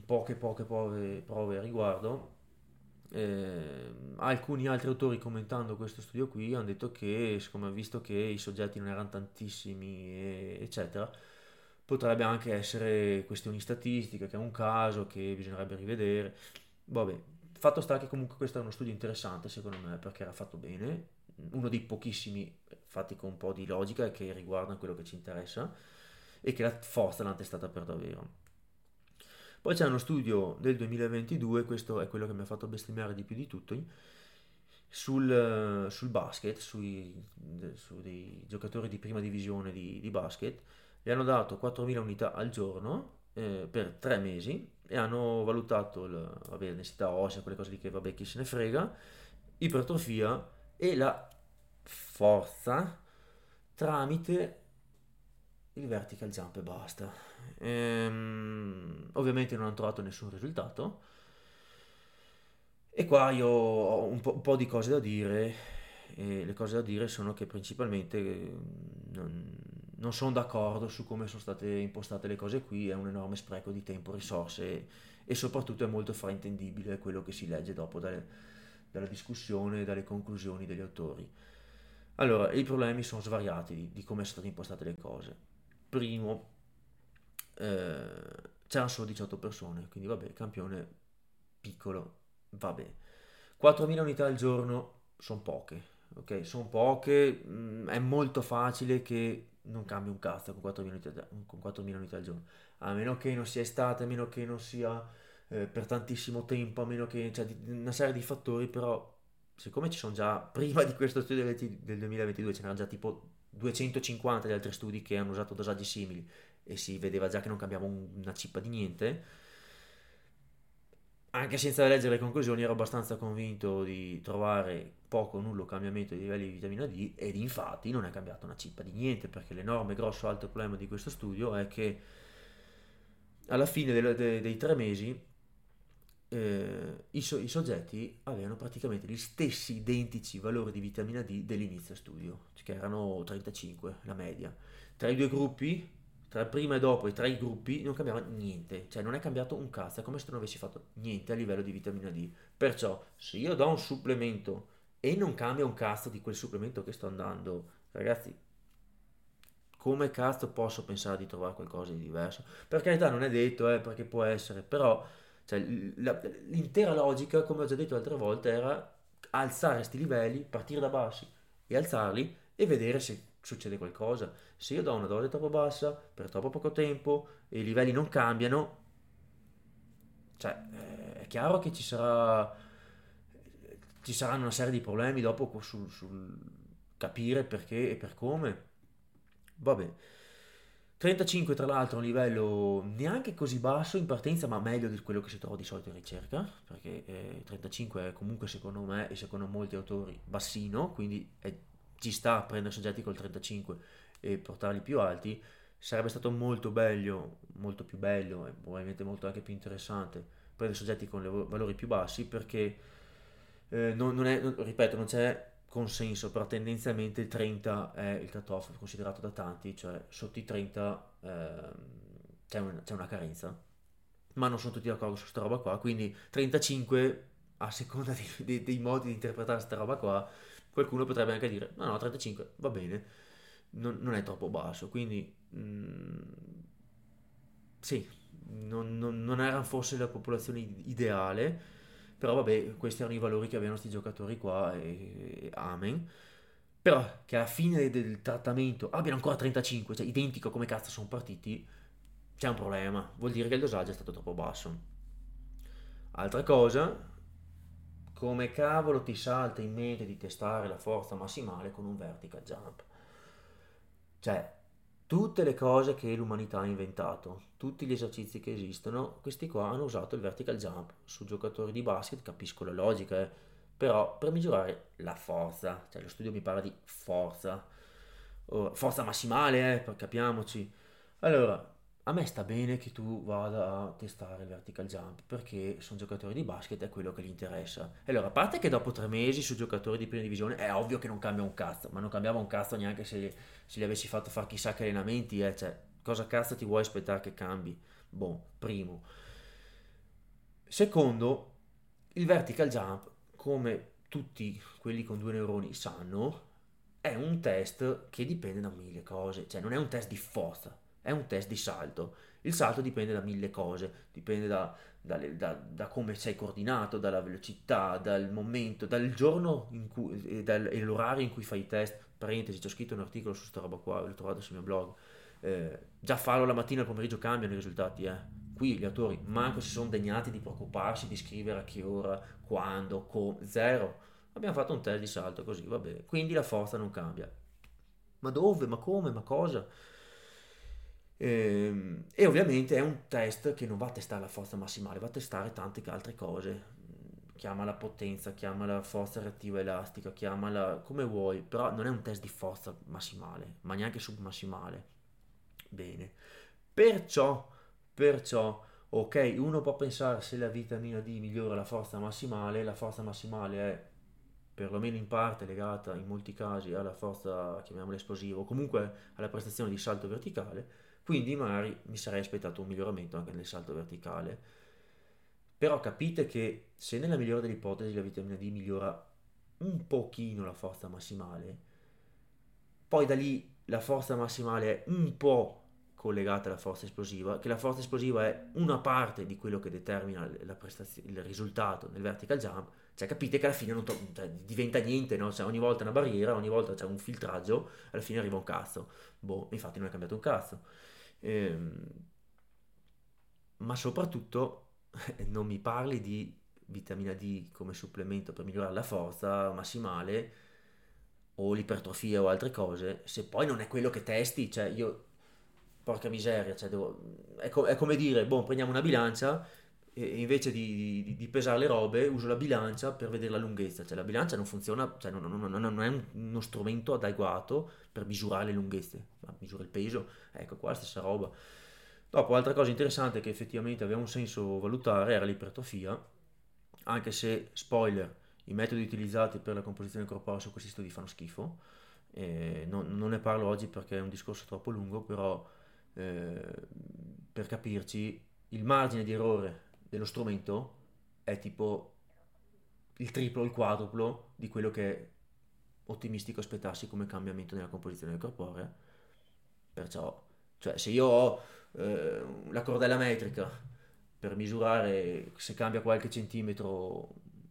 [SPEAKER 1] poche poche prove, prove a riguardo, eh, alcuni altri autori commentando questo studio qui hanno detto che, siccome hanno visto che i soggetti non erano tantissimi, eccetera, potrebbe anche essere questioni statistiche, che è un caso che bisognerebbe rivedere. Vabbè, fatto sta che comunque questo è uno studio interessante secondo me perché era fatto bene, uno dei pochissimi fatti con un po' di logica e che riguardano quello che ci interessa e che la forza l'hanno testata per davvero. Poi c'è uno studio del 2022, questo è quello che mi ha fatto bestemmiare di più di tutto, sul, sul basket, sui, su dei giocatori di prima divisione di, di basket. Gli hanno dato 4.000 unità al giorno eh, per tre mesi e hanno valutato la vabbè, densità ossea, quelle cose lì che vabbè chi se ne frega, ipertrofia e la forza tramite il vertical jump e basta. Ehm, ovviamente non hanno trovato nessun risultato. E qua io ho un po', un po', di cose da dire. E le cose da dire sono che principalmente mm, non, non sono d'accordo su come sono state impostate le cose qui. È un enorme spreco di tempo, risorse e soprattutto è molto fraintendibile quello che si legge dopo dalle, dalla discussione e dalle conclusioni degli autori. Allora, i problemi sono svariati di, di come sono state impostate le cose primo eh, c'erano solo 18 persone, quindi vabbè, campione piccolo, vabbè. 4.000 unità al giorno sono poche, ok? Sono poche, mh, mm, è molto facile che non cambi un cazzo con 4.000 unità, con 4.000 unità al giorno, a meno che non sia estate, a meno che non sia eh, per tantissimo tempo, a meno che, cioè, di, una serie di fattori, però siccome ci sono già, prima di questo studio del, del 2022, ce n'erano già tipo 250 di altri studi che hanno usato dosaggi simili e si vedeva già che non cambiava una cippa di niente. Anche senza leggere le conclusioni ero abbastanza convinto di trovare poco o nullo cambiamento dei livelli di vitamina D ed infatti non è cambiato una cippa di niente perché l'enorme grosso alto problema di questo studio è che alla fine dei, dei, dei tre mesi eh, i, so- i, soggetti avevano praticamente gli stessi identici valori di vitamina D dell'inizio studio, che erano 35 la media. Tra i due gruppi, tra prima e dopo i tre gruppi, non cambiava niente, cioè non è cambiato un cazzo, è come se non avessi fatto niente a livello di vitamina D. Perciò, se io do un supplemento e non cambia un cazzo di quel supplemento che sto andando, ragazzi, come cazzo posso pensare di trovare qualcosa di diverso? Per carità non è detto, eh, perché può essere, però cioè, la, l'intera logica, come ho già detto altre volte, era alzare questi livelli, partire da bassi e alzarli e vedere se succede qualcosa. Se io do una dose troppo bassa per troppo poco tempo e i livelli non cambiano, cioè è chiaro che ci sarà ci saranno una serie di problemi dopo sul, sul capire perché e per come. Vabbè. 35 tra l'altro è un livello neanche così basso in partenza, ma meglio di quello che si trova di solito in ricerca, perché eh, 35 è comunque secondo me e secondo molti autori bassino, quindi è, ci sta a prendere soggetti col 35 e portarli più alti. Sarebbe stato molto bello, molto più bello e probabilmente molto anche più interessante prendere soggetti con valori più bassi perché eh, non, non è, non, ripeto, non c'è consenso, però tendenzialmente il 30 è il cut-off considerato da tanti, cioè sotto i 30 eh, c'è, un, c'è, una carenza, ma non sono tutti d'accordo su questa roba qua, quindi 35 a seconda di, di, dei modi di interpretare questa roba qua, qualcuno potrebbe anche dire no no 35 va bene, non, non è troppo basso, quindi mh, mm, sì, non, non, non era forse la popolazione ideale, però vabbè, questi erano i valori che avevano questi giocatori qua e amen. Però che alla fine del trattamento abbiano ancora 35, cioè identico come cazzo sono partiti, c'è un problema, vuol dire che il dosaggio è stato troppo basso. Altra cosa, come cavolo ti salta in mente di testare la forza massimale con un vertical jump? Cioè, tutte le cose che l'umanità ha inventato, tutti gli esercizi che esistono, questi qua hanno usato il vertical jump su giocatori di basket, capisco la logica, eh, però per migliorare la forza, cioè lo studio mi parla di forza, oh, forza massimale, eh, capiamoci. Allora, a me sta bene che tu vada a testare il vertical jump perché sono giocatori di basket è quello che gli interessa. E allora, a parte che dopo tre mesi su giocatori di prima divisione è ovvio che non cambia un cazzo, ma non cambiava un cazzo neanche se, se gli avessi fatto fare chissà che allenamenti, eh, cioè, cosa cazzo ti vuoi aspettare che cambi? Boh, primo. Secondo, il vertical jump, come tutti quelli con due neuroni sanno, è un test che dipende da mille cose, cioè non è un test di forza è un test di salto. Il salto dipende da mille cose, dipende da, da, da, da come sei coordinato, dalla velocità, dal momento, dal giorno cui, e, dal, e l'orario in cui fai i test. Parentesi, ho scritto un articolo su questa roba qua, l'ho trovato sul mio blog. Eh, già farlo la mattina e al pomeriggio cambiano i risultati, eh. Qui gli autori manco si sono degnati di preoccuparsi di scrivere a che ora, quando, come, zero. Abbiamo fatto un test di salto così, vabbè. Quindi la forza non cambia. Ma dove? Ma come? Ma cosa? E, ehm, e ovviamente è un test che non va a testare la forza massimale, va a testare tante altre cose. Chiama la potenza, chiama la forza reattiva elastica, chiamala come vuoi, però non è un test di forza massimale, ma neanche submassimale. Bene. Perciò, perciò, ok, uno può pensare se la vitamina D migliora la forza massimale, la forza massimale è perlomeno in parte legata in molti casi alla forza, chiamiamola esplosiva, o comunque alla prestazione di salto verticale quindi magari mi sarei aspettato un miglioramento anche nel salto verticale. Però capite che se nella migliore delle ipotesi la vitamina D migliora un pochino la forza massimale, poi da lì la forza massimale è un po' collegata alla forza esplosiva, che la forza esplosiva è una parte di quello che determina il risultato nel vertical jump, cioè capite che alla fine non to- cioè, diventa niente, no? cioè, ogni volta una barriera, ogni volta c'è un filtraggio, alla fine arriva un cazzo. Boh, infatti non è cambiato un cazzo. Ehm, ma soprattutto non mi parli di vitamina D come supplemento per migliorare la forza massimale o l'ipertrofia o altre cose, se poi non è quello che testi, cioè io, porca miseria, cioè devo, è, co- è, come dire, boh, prendiamo una bilancia e invece di, di, di, pesare le robe uso la bilancia per vedere la lunghezza, cioè la bilancia non funziona, cioè non, non, non, non è uno strumento adeguato per misurare le lunghezze, ma misura il peso, ecco qua la stessa roba. Dopo, altra cosa interessante che effettivamente aveva un senso valutare era l'ipertrofia, anche se, spoiler, i metodi utilizzati per la composizione corporea su questi studi fanno schifo. Eh, non, non, ne parlo oggi perché è un discorso troppo lungo, però eh, per capirci, il margine di errore dello strumento è tipo il triplo il quadruplo di quello che è ottimistico aspettarsi come cambiamento nella composizione corporea. Perciò, cioè, se io ho eh, la cordella metrica per misurare se cambia qualche centimetro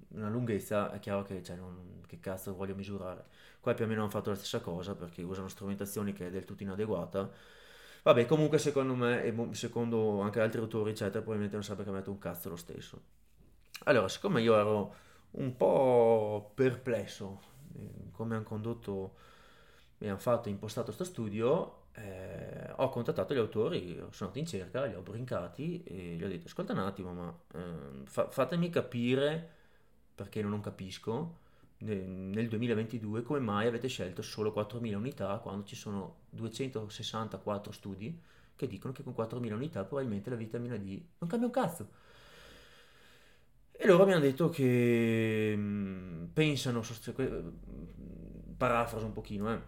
[SPEAKER 1] una lunghezza, è chiaro che, cioè, non, che cazzo voglio misurare. Qua più o meno hanno fatto la stessa cosa perché usano strumentazioni che è del tutto inadeguata Vabbè, comunque secondo me, e secondo anche altri autori, eccetera, probabilmente non sarebbe cambiato un cazzo lo stesso. Allora, siccome io ero un po' perplesso eh, come hanno condotto e hanno fatto, impostato questo studio, eh, ho contattato gli autori, sono andato in cerca, li ho brincati e gli ho detto, ascolta un attimo, ma eh, fa- fatemi capire, perché non capisco, nel 2022 come mai avete scelto solo 4.000 unità quando ci sono 264 studi che dicono che con 4.000 unità probabilmente la vitamina D non cambia un cazzo. E loro mi hanno detto che mm, pensano, parafraso un pochino, eh,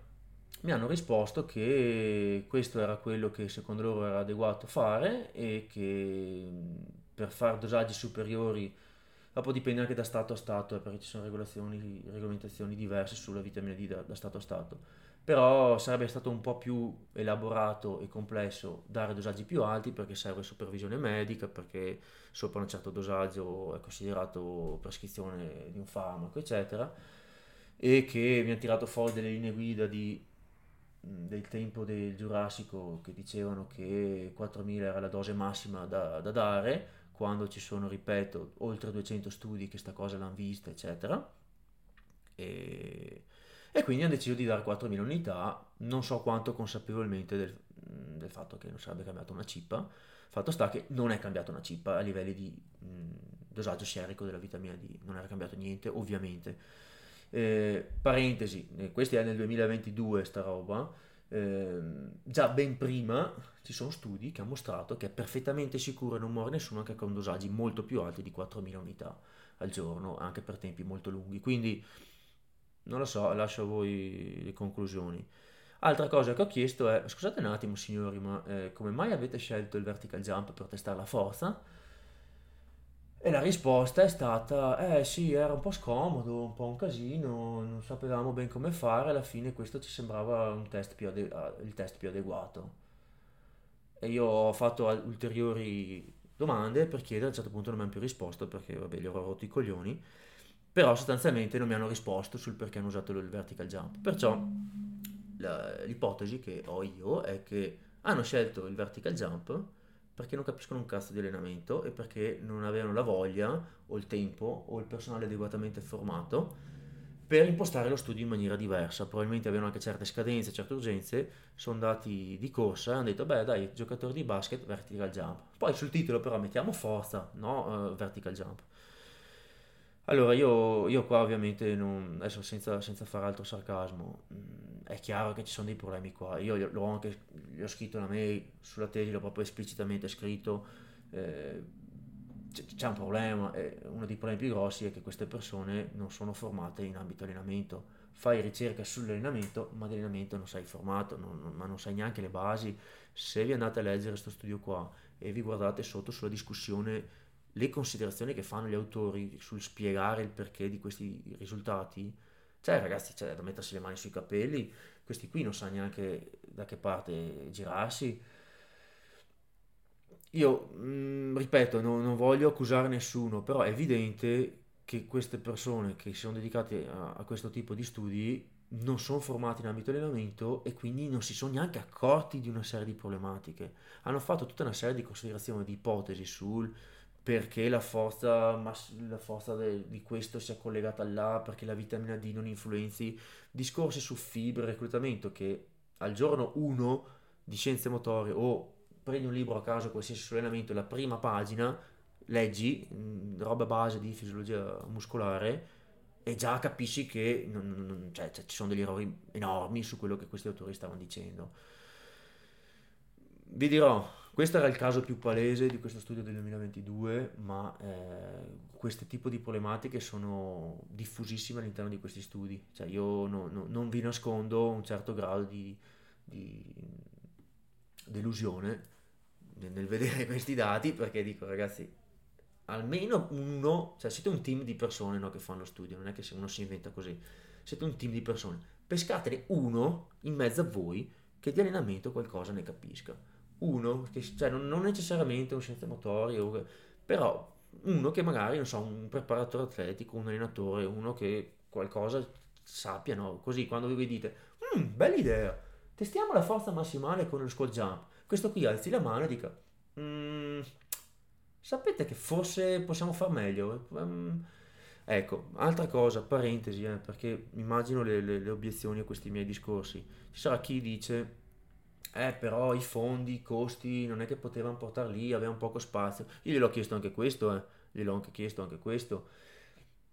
[SPEAKER 1] mi hanno risposto che questo era quello che secondo loro era adeguato fare e che mm, per fare dosaggi superiori Dopo dipende anche da stato a stato, eh, perché ci sono regolamentazioni diverse sulla vitamina D da, da, stato a stato. Però sarebbe stato un po' più elaborato e complesso dare dosaggi più alti perché serve supervisione medica, perché sopra un certo dosaggio è considerato prescrizione di un farmaco, eccetera. E che mi ha tirato fuori delle linee guida di del tempo del Giurassico che dicevano che 4.000 era la dose massima da, da dare, quando ci sono, ripeto, oltre 200 studi che sta cosa l'hanno vista, eccetera. E, e quindi hanno deciso di dare 4.000 unità, non so quanto consapevolmente del, del fatto che non sarebbe cambiata una cippa, fatto sta che non è cambiata una cippa a livelli di mh, dosaggio serico della vitamina D, non era cambiato niente ovviamente. Eh, parentesi, eh, questo è nel 2022 sta roba, eh, già ben prima ci sono studi che hanno mostrato che è perfettamente sicuro e non muore nessuno anche con dosaggi molto più alti di 4.000 unità al giorno, anche per tempi molto lunghi. Quindi non lo so, lascio a voi le conclusioni. Altra cosa che ho chiesto è, scusate un attimo signori, ma eh, come mai avete scelto il vertical jump per testare la forza? E la risposta è stata, eh sì, era un po' scomodo, un po' un casino, non sapevamo ben come fare, alla fine questo ci sembrava test più ade- il test più adeguato. E io ho fatto ulteriori domande per chiedere, a un certo punto non mi hanno più risposto perché vabbè gli ho rotto i coglioni, però sostanzialmente non mi hanno risposto sul perché hanno usato il vertical jump. Perciò l'ipotesi che ho io è che hanno scelto il vertical jump perché non capiscono un cazzo di allenamento e perché non avevano la voglia o il tempo o il personale adeguatamente formato per impostare lo studio in maniera diversa. Probabilmente avevano anche certe scadenze, certe urgenze, sono andati di corsa e hanno detto, beh dai, giocatori di basket, vertical jump. Poi sul titolo però mettiamo forza, no, uh, vertical jump. Allora io, io qua ovviamente, non, adesso senza, senza fare altro sarcasmo, mm, è chiaro che ci sono dei problemi qua. Io l'ho anche, gli ho scritto una mail sulla tesi, l'ho proprio esplicitamente scritto. Eh, c'è un problema, eh, uno dei problemi più grossi è che queste persone non sono formate in ambito allenamento. Fai ricerca sull'allenamento, ma dell'allenamento non sei formato, non, non, ma non sai neanche le basi. Se vi andate a leggere questo studio qua e vi guardate sotto sulla discussione le considerazioni che fanno gli autori sul spiegare il perché di questi risultati, cioè ragazzi c'è da mettersi le mani sui capelli, questi qui non sanno neanche da che parte girarsi. Io, mh, mm, ripeto, no, non voglio accusare nessuno, però è evidente che queste persone che si sono dedicate a, a questo tipo di studi non sono formati in ambito allenamento e quindi non si sono neanche accorti di una serie di problematiche. Hanno fatto tutta una serie di considerazioni, di ipotesi sul perché la forza, la forza de, di questo sia collegata là, perché la vitamina D non influenzi, discorsi su fibre, reclutamento che al giorno 1 di scienze motorie o prendi un libro a caso qualsiasi sull'allenamento, la prima pagina, leggi mh, roba base di fisiologia muscolare e già capisci che non, non, cioè, cioè, ci sono degli errori enormi su quello che questi autori stavano dicendo. Vi dirò, questo era il caso più palese di questo studio del 2022, ma eh, questo tipo di problematiche sono diffusissime all'interno di questi studi. Cioè io no, no, non vi nascondo un certo grado di, di delusione nel, vedere questi dati, perché dico ragazzi, almeno uno, cioè siete un team di persone no, che fanno studio, non è che se uno si inventa così, siete un team di persone, pescatene uno in mezzo a voi che di allenamento qualcosa ne capisca uno, che, cioè non, non necessariamente un scienziato motorio, però uno che magari, non so, un preparatore atletico, un allenatore, uno che qualcosa sappia, no? Così quando vi dite, mm, bella idea, testiamo la forza massimale con il squat jump. Questo qui alzi la mano e dica, mm, sapete che forse possiamo far meglio? Um, ecco, altra cosa, parentesi, eh, perché immagino le, le, le obiezioni a questi miei discorsi. Ci sarà chi dice eh, però i fondi, i costi, non è che potevano portarli lì, avevano poco spazio. Io gliel'ho chiesto anche questo, eh. gliel'ho anche chiesto anche questo.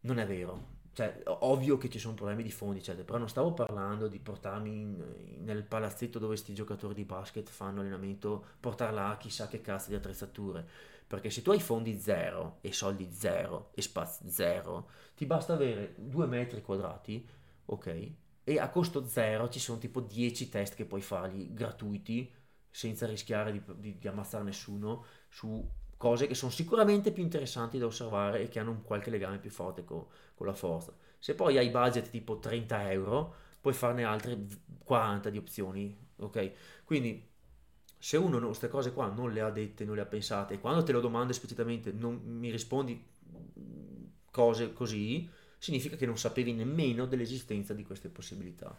[SPEAKER 1] Non è vero. Cioè, ovvio che ci sono problemi di fondi, eccetera, però non stavo parlando di portarmi in, nel palazzetto dove sti giocatori di basket fanno allenamento, portarla a chissà che cazzo di attrezzature. Perché se tu hai fondi zero e soldi zero e spazio zero, ti basta avere due metri quadrati, ok? E a costo zero ci sono tipo 10 test che puoi fargli gratuiti senza rischiare di, di, di ammazzare nessuno su cose che sono sicuramente più interessanti da osservare e che hanno un qualche legame più forte con, con la forza. Se poi hai budget tipo 30 euro, puoi farne altre 40 di opzioni, ok? Quindi se uno queste cose qua non le ha dette, non le ha pensate, e quando te lo domando esplicitamente non mi rispondi cose così, significa che non sapevi nemmeno dell'esistenza di queste possibilità.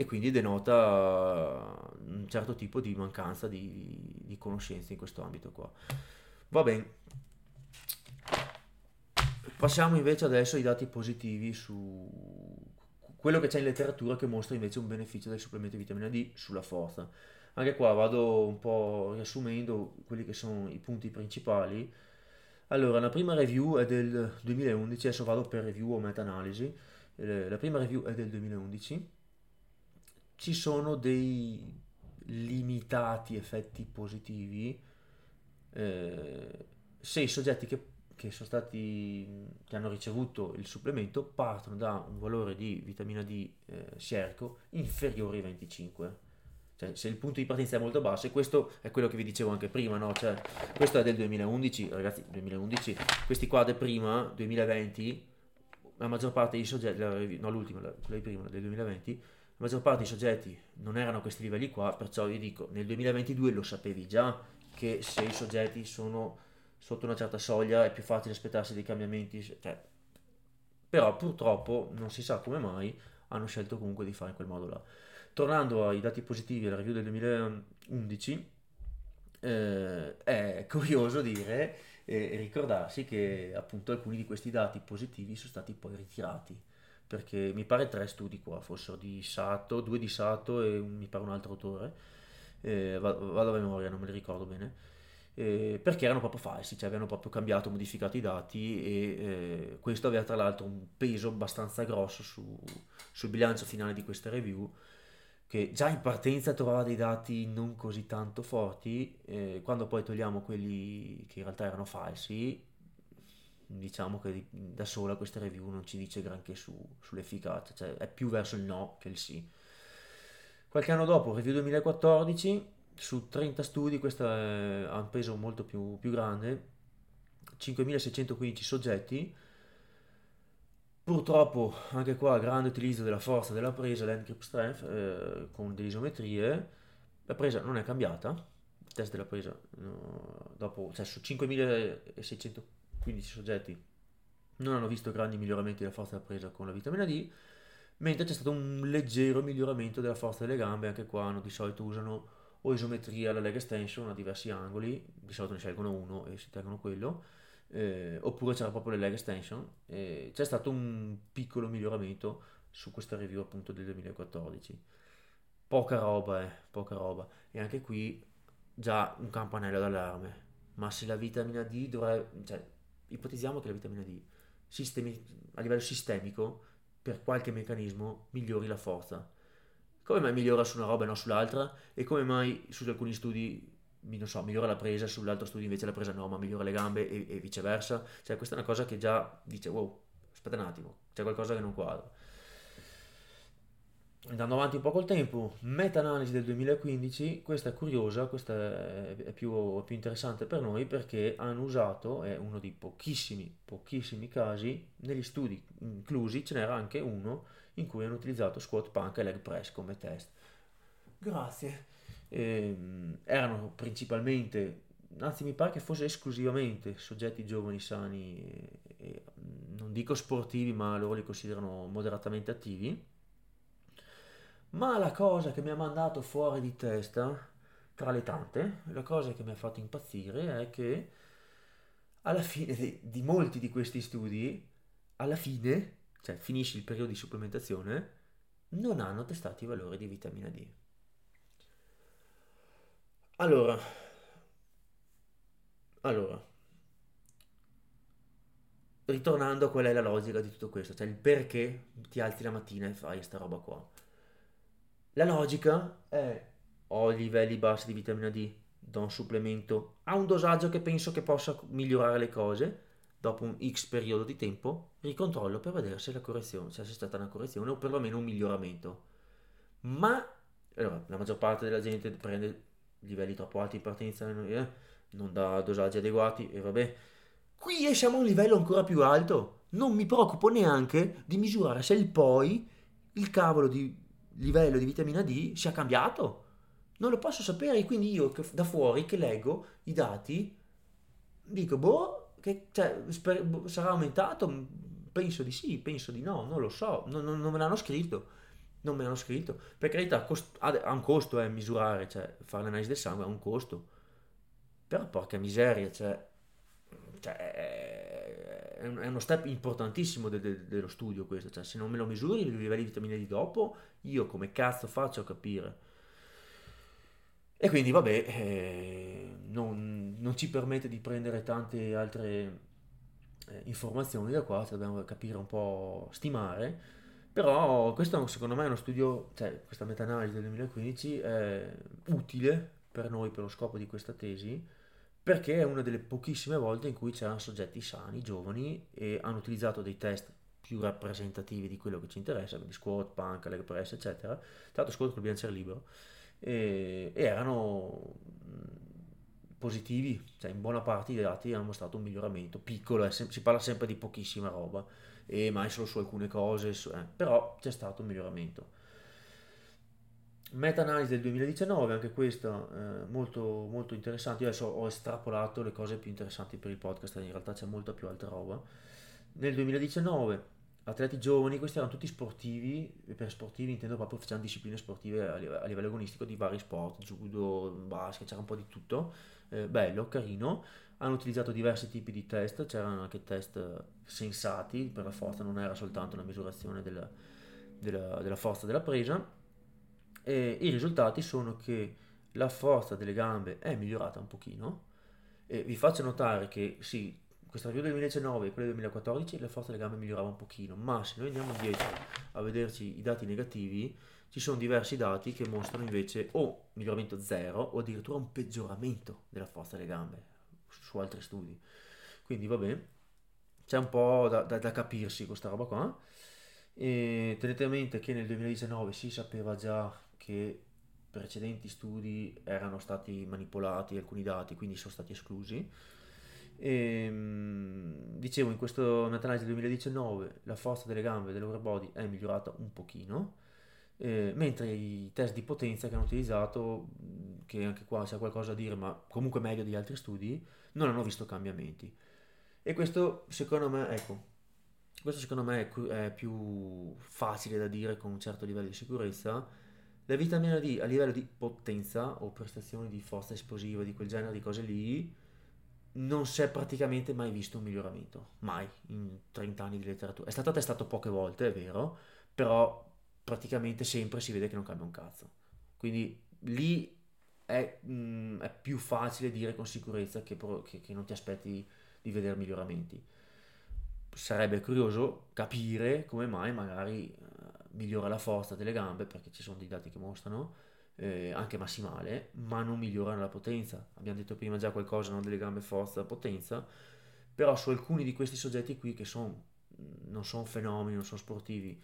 [SPEAKER 1] e quindi denota un certo tipo di mancanza di, di conoscenze in questo ambito qua. Va bene. Passiamo invece adesso ai dati positivi su quello che c'è in letteratura che mostra invece un beneficio del supplemento di vitamina D sulla forza. Anche qua vado un po' riassumendo quelli che sono i punti principali. Allora, la prima review è del 2011, adesso vado per review o meta-analisi. Eh, la prima review è del 2011. Ci sono dei limitati effetti positivi eh, se i soggetti che, che, sono stati, che hanno ricevuto il supplemento partono da un valore di vitamina D eh, sierco inferiore ai 25 cioè, se il punto di partenza è molto basso, e questo è quello che vi dicevo anche prima, no? Cioè, questo è del 2011, ragazzi, 2011, questi qua del prima, 2020, la maggior parte dei soggetti, no l'ultima, quella di prima, del 2020, la maggior parte dei soggetti non erano a questi livelli qua, perciò vi dico, nel 2022 lo sapevi già che se i soggetti sono sotto una certa soglia è più facile aspettarsi dei cambiamenti, cioè, però purtroppo non si sa come mai hanno scelto comunque di fare in quel modo là. Tornando ai dati positivi della review del 2011, eh, è curioso dire e ricordarsi che appunto alcuni di questi dati positivi sono stati poi ritirati perché mi pare tre studi qua fossero di Sato, due di Sato e un, mi pare un altro autore, eh, vado a memoria, non me li ricordo bene, eh, perché erano proprio falsi, cioè avevano proprio cambiato, modificato i dati e eh, questo aveva tra l'altro un peso abbastanza grosso su, sul bilancio finale di questa review che già in partenza trovava dei dati non così tanto forti, eh, quando poi togliamo quelli che in realtà erano falsi, diciamo che da sola questa review non ci dice granché su, sull'efficacia, cioè è più verso il no che il sì. Qualche anno dopo, review 2014, su 30 studi, questo ha un peso molto più, più grande, 5.615 soggetti, Purtroppo anche qua grande utilizzo della forza della presa, l'end grip strength, eh, con delle isometrie, la presa non è cambiata, il test della presa no, dopo, cioè su 5615 soggetti non hanno visto grandi miglioramenti della forza della presa con la vitamina D, mentre c'è stato un leggero miglioramento della forza delle gambe, anche qua hanno, di solito usano o isometria alla leg extension a diversi angoli, di solito ne scelgono uno e si tengono quello, eh, oppure c'era proprio le leg extension, eh, c'è stato un piccolo miglioramento su questa review appunto del 2014. Poca roba, eh, poca roba. E anche qui già un campanello d'allarme. Ma se la vitamina D dovrebbe... Cioè, ipotizziamo che la vitamina D sistemi, a livello sistemico, per qualche meccanismo, migliori la forza. Come mai migliora su una roba e non sull'altra? E come mai su alcuni studi so, migliora la presa, sull'altro studio invece la presa no, ma migliora le gambe e, e, viceversa. Cioè, questa è una cosa che già dice, wow, aspetta un attimo, c'è qualcosa che non quadra. Andando avanti un po' col tempo, meta-analisi del 2015, questa è curiosa, questa è più, più interessante per noi perché hanno usato, è uno dei pochissimi, pochissimi casi, negli studi inclusi ce n'era anche uno in cui hanno utilizzato squat punk e leg press come test. Grazie eh, erano principalmente, anzi mi pare che fosse esclusivamente soggetti giovani, sani, e, e, non dico sportivi, ma loro li considerano moderatamente attivi. Ma la cosa che mi ha mandato fuori di testa, tra le tante, la cosa che mi ha fatto impazzire è che alla fine di, di molti di questi studi, alla fine, cioè finisce il periodo di supplementazione, non hanno testato i valori di vitamina D. Allora, allora, ritornando a qual è la logica di tutto questo, cioè il perché ti alzi la mattina e fai sta roba qua. La logica è ho livelli bassi di vitamina D, do un supplemento a un dosaggio che penso che possa migliorare le cose, dopo un X periodo di tempo, ricontrollo per vedere se la correzione, se c'è stata una correzione o perlomeno un miglioramento. Ma allora, la maggior parte della gente prende livelli troppo alti di partenza, eh, non dà dosaggi adeguati e vabbè. Qui siamo a un livello ancora più alto. Non mi preoccupo neanche di misurare se il poi il cavolo di livello di vitamina D sia cambiato. Non lo posso sapere, quindi io da fuori che leggo i dati dico, boh, che, cioè, sper- sarà aumentato? Penso di sì, penso di no, non lo so, non, non, non me l'hanno scritto non me l'hanno scritto. Per carità, cost- ha un costo eh, misurare, cioè fare l'analisi del sangue ha un costo. Però porca miseria, cioè, cioè è, uno step importantissimo de- de- dello studio questo, cioè se non me lo misuri i livelli di vitamina D dopo, io come cazzo faccio a capire? E quindi vabbè, eh, non, non, ci permette di prendere tante altre eh, informazioni da qua, cioè dobbiamo capire un po', stimare, però questo secondo me è uno studio, cioè questa meta-analisi del 2015 è utile per noi, per lo scopo di questa tesi, perché è una delle pochissime volte in cui c'erano soggetti sani, giovani, e hanno utilizzato dei test più rappresentativi di quello che ci interessa, quindi squat, pank, leg press, eccetera. L'altro squat col bilanciere libero e, e erano positivi, cioè in buona parte i dati hanno mostrato un miglioramento piccolo, sem- si parla sempre di pochissima roba e mai solo su alcune cose, su, eh, però c'è stato un miglioramento. Meta-analisi del 2019, anche questa eh, molto, molto interessante. Io adesso ho estrapolato le cose più interessanti per il podcast, in realtà c'è molta più altra roba. Nel 2019 atleti giovani, questi erano tutti sportivi, e per sportivi intendo proprio facevano discipline sportive a livello agonistico di vari sport, judo, basket, c'era un po' di tutto, eh, bello, carino, hanno utilizzato diversi tipi di test, c'erano anche test sensati per la forza, non era soltanto una misurazione della, della, della forza della presa, e i risultati sono che la forza delle gambe è migliorata un pochino, e vi faccio notare che sì, questa review del 2019 e quella del 2014 la forza delle gambe migliorava un pochino, ma se noi andiamo indietro a vederci i dati negativi, ci sono diversi dati che mostrano invece o miglioramento zero o addirittura un peggioramento della forza delle gambe su altri studi. Quindi vabbè, c'è un po' da, da, da capirsi questa roba qua. E tenete a mente che nel 2019 si sapeva già che precedenti studi erano stati manipolati alcuni dati, quindi sono stati esclusi e, ehm, dicevo, in questo meta-analisi del 2019 la forza delle gambe dell'over body è migliorata un pochino, eh, mentre i test di potenza che hanno utilizzato, che anche qua c'è qualcosa da dire, ma comunque meglio degli altri studi, non hanno visto cambiamenti. E questo secondo me, ecco, questo secondo me è, è più facile da dire con un certo livello di sicurezza. La vitamina D a livello di potenza o prestazioni di forza esplosiva, di quel genere di cose lì, non si è praticamente mai visto un miglioramento, mai in 30 anni di letteratura. È stato testato poche volte, è vero, però praticamente sempre si vede che non cambia un cazzo. Quindi lì è, mh, mm, è più facile dire con sicurezza che, che, che non ti aspetti di vedere miglioramenti. Sarebbe curioso capire come mai magari uh, migliora la forza delle gambe, perché ci sono dei dati che mostrano, eh, anche massimale, ma non migliorano la potenza. Abbiamo detto prima già qualcosa no, delle gambe forza potenza, però su alcuni di questi soggetti qui che son, non sono fenomeni, non sono sportivi,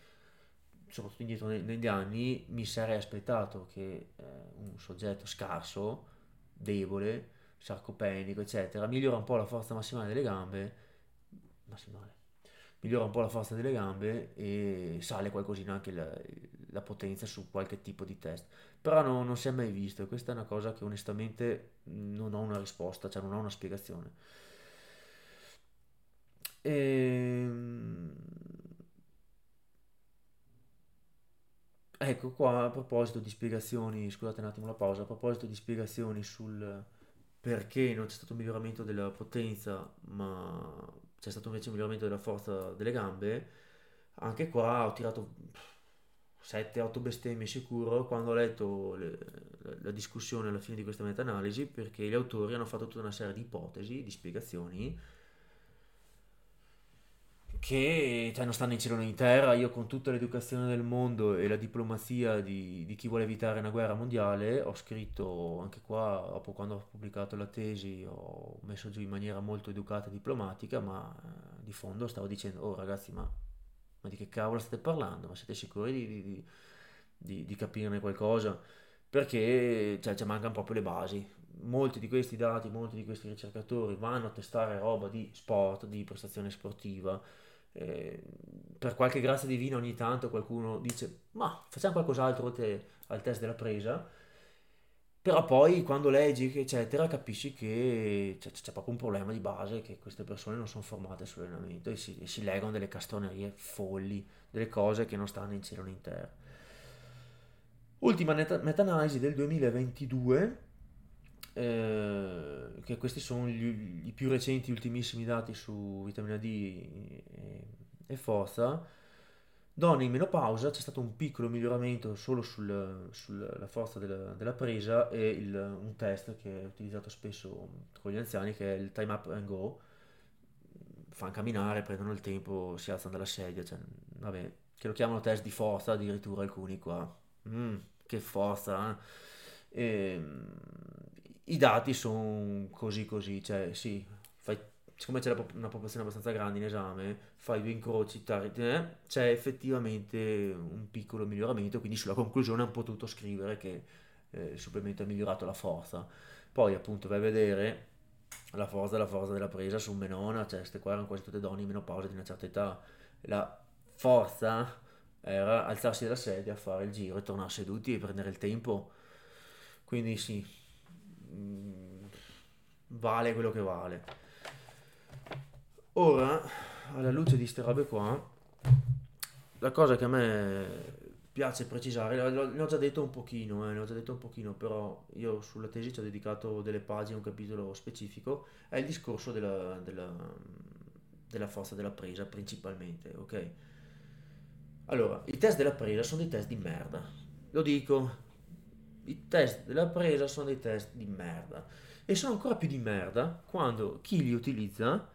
[SPEAKER 1] soprattutto indietro negli anni, mi sarei aspettato che eh, un soggetto scarso, debole, sarcopenico, eccetera, migliora un po' la forza massimale delle gambe, massimale, migliora un po' la forza delle gambe e sale qualcosina anche la, la potenza su qualche tipo di test. Però no, non si è mai visto e questa è una cosa che onestamente non ho una risposta, cioè non ho una spiegazione. Ehm, ecco qua a proposito di spiegazioni, scusate un attimo la pausa, a proposito di spiegazioni sul perché non c'è stato un miglioramento della potenza, ma c'è stato invece un miglioramento della forza delle gambe, anche qua ho tirato 7-8 bestemmie sicuro quando ho letto le, la, discussione alla fine di questa meta-analisi perché gli autori hanno fatto tutta una serie di ipotesi, di spiegazioni che cioè, non stanno in cielo né in terra. Io con tutta l'educazione del mondo e la diplomazia di, di, chi vuole evitare una guerra mondiale ho scritto anche qua, dopo quando ho pubblicato la tesi, ho messo giù in maniera molto educata e diplomatica, ma eh, di fondo stavo dicendo, oh ragazzi, ma ma di che cavolo state parlando? Ma siete sicuri di, di, di, capirne qualcosa? Perché cioè, ci mancano proprio le basi. Molti di questi dati, molti di questi ricercatori vanno a testare roba di sport, di prestazione sportiva. Eh, per qualche grazia divina ogni tanto qualcuno dice ma facciamo qualcos'altro oltre al test della presa però poi quando leggi, eccetera, capisci che c'è, c'è, proprio un problema di base, che queste persone non sono formate sull'allenamento e si, e si legano delle castonerie folli, delle cose che non stanno in cielo né in terra. Ultima meta-analisi del 2022, eh, che questi sono gli, i più recenti, ultimissimi dati su vitamina D e, e forza. Donne in menopausa c'è stato un piccolo miglioramento solo sul, sulla forza della, della presa e il, un test che è utilizzato spesso con gli anziani che è il time up and go. Fanno camminare, prendono il tempo, si alzano dalla sedia, cioè, vabbè, che lo chiamano test di forza addirittura alcuni qua. Mm, che forza, eh? e, ehm, I dati sono così così, cioè sì, fai siccome c'è una popolazione abbastanza grande in esame, fai due incroci, eh, c'è effettivamente un piccolo miglioramento, quindi sulla conclusione hanno potuto scrivere che eh, il supplemento ha migliorato la forza. Poi appunto vai a vedere la forza, la forza della presa su Menona, cioè queste qua erano quasi tutte donne in menopausa di una certa età, la forza era alzarsi dalla sedia, fare il giro e tornare seduti e prendere il tempo. Quindi sì, vale quello che vale. Ora, alla luce di queste robe qua, la cosa che a me piace precisare, ne ho già detto un pochino, eh, ne ho già detto un pochino, però io sulla tesi ci ho dedicato delle pagine, un capitolo specifico, è il discorso della, della, della forza della presa principalmente, ok? Allora, i test della presa sono dei test di merda. Lo dico, i test della presa sono dei test di merda. E sono ancora più di merda quando chi li utilizza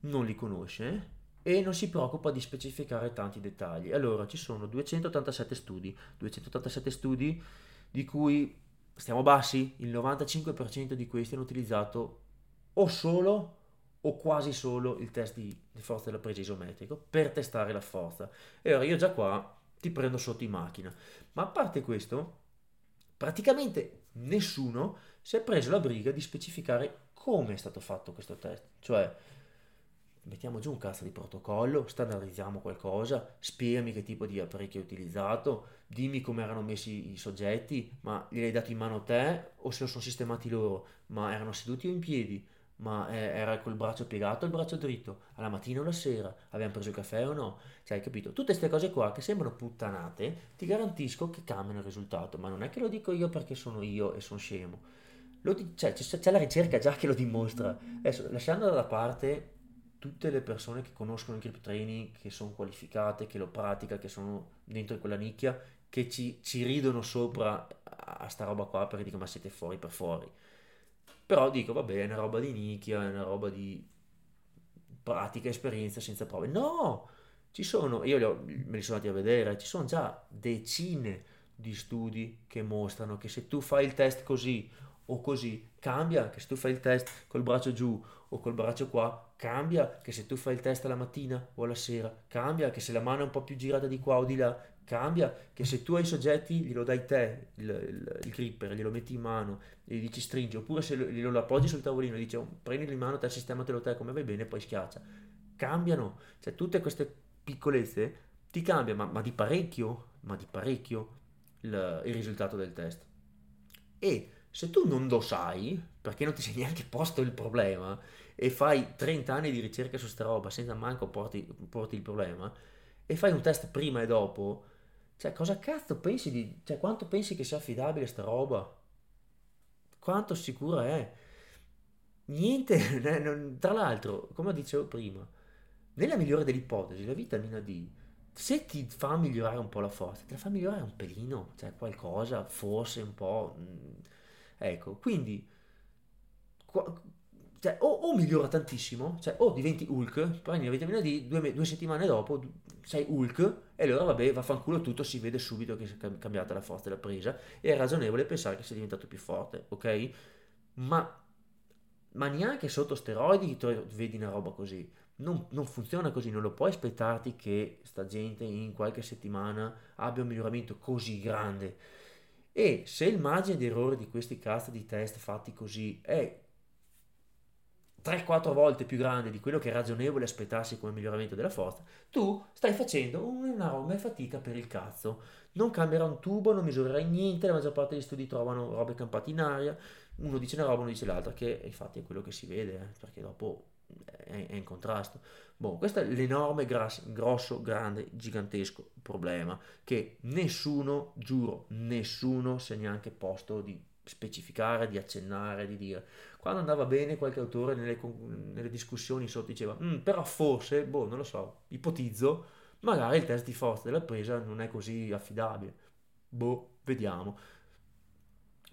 [SPEAKER 1] non li conosce e non si preoccupa di specificare tanti dettagli. Allora, ci sono 287 studi, 287 studi di cui stiamo bassi, il 95% di questi hanno utilizzato o solo o quasi solo il test di, di forza della presa isometrico per testare la forza. E allora io già qua ti prendo sotto in macchina. Ma a parte questo, praticamente nessuno si è preso la briga di specificare come è stato fatto questo test. Cioè, mettiamo giù un cazzo di protocollo, standardizziamo qualcosa, spiegami che tipo di apparecchio hai utilizzato, dimmi come erano messi i soggetti, ma li hai dati in mano te o se lo sono sistemati loro, ma erano seduti o in piedi, ma eh, era col braccio piegato o il braccio dritto, alla mattina o la sera, abbiamo preso il caffè o no, cioè hai capito? Tutte queste cose qua che sembrano puttanate, ti garantisco che cambiano il risultato, ma non è che lo dico io perché sono io e sono scemo. Di- cioè, c'è, c'è la ricerca già che lo dimostra. Adesso, lasciando da parte tutte le persone che conoscono il grip training, che sono qualificate, che lo pratica, che sono dentro quella nicchia, che ci, ci ridono sopra a sta roba qua perché dicono ma siete fuori per fuori. Però dico, vabbè, è una roba di nicchia, è una roba di pratica, esperienza senza prove. No! Ci sono, io li ho, me li sono andati a vedere, ci sono già decine di studi che mostrano che se tu fai il test così o così, cambia che se tu fai il test col braccio giù o col braccio qua, cambia che se tu fai il test alla mattina o alla sera, cambia che se la mano è un po' più girata di qua o di là, cambia che se tu hai i soggetti glielo dai te il, il, il gripper, glielo metti in mano e gli dici stringi, oppure se lo, glielo appoggi sul tavolino e dici oh, prendilo in mano, te sistematelo te come vai bene, poi schiaccia. Cambiano, cioè tutte queste piccolezze ti cambia, ma, ma di parecchio, ma di parecchio il, il risultato del test. E se tu non lo sai, perché non ti sei neanche posto il problema, e fai 30 anni di ricerca su sta roba senza manco porti, porti il problema, e fai un test prima e dopo, cioè cosa cazzo pensi di... cioè quanto pensi che sia affidabile sta roba? Quanto sicura è? Niente, tra l'altro, come dicevo prima, nella migliore delle ipotesi, la vitamina D, se ti fa migliorare un po' la forza, te la fa migliorare un pelino, cioè qualcosa, forse un po'... Mm, Ecco, quindi cioè, o, o, migliora tantissimo, cioè o diventi Hulk, prendi la vitamina D, due, due, settimane dopo sei Hulk e allora vabbè, vaffanculo tutto, si vede subito che si è cambiata la forza della presa e è ragionevole pensare che sia diventato più forte, ok? Ma, ma neanche sotto steroidi vedi una roba così. Non, non, funziona così, non lo puoi aspettarti che sta gente in qualche settimana abbia un miglioramento così grande. E se il margine di errore di questi cast di test fatti così è 3-4 volte più grande di quello che è ragionevole aspettarsi come miglioramento della forza, tu stai facendo roba fatica per il cazzo. Non cambierà un tubo, non misurerai niente, la maggior parte degli studi trovano robe campate in aria, uno dice una roba, uno dice l'altra, che infatti è quello che si vede, eh, perché dopo è, è in contrasto. Boh, questo è l'enorme, gras- grosso, grande, gigantesco problema che nessuno, giuro, nessuno si è neanche posto di specificare, di accennare, di dire. Quando andava bene qualche autore nelle, nelle discussioni sotto diceva, mm, però forse, boh, non lo so, ipotizzo, magari il test di forza della presa non è così affidabile. Boh, vediamo.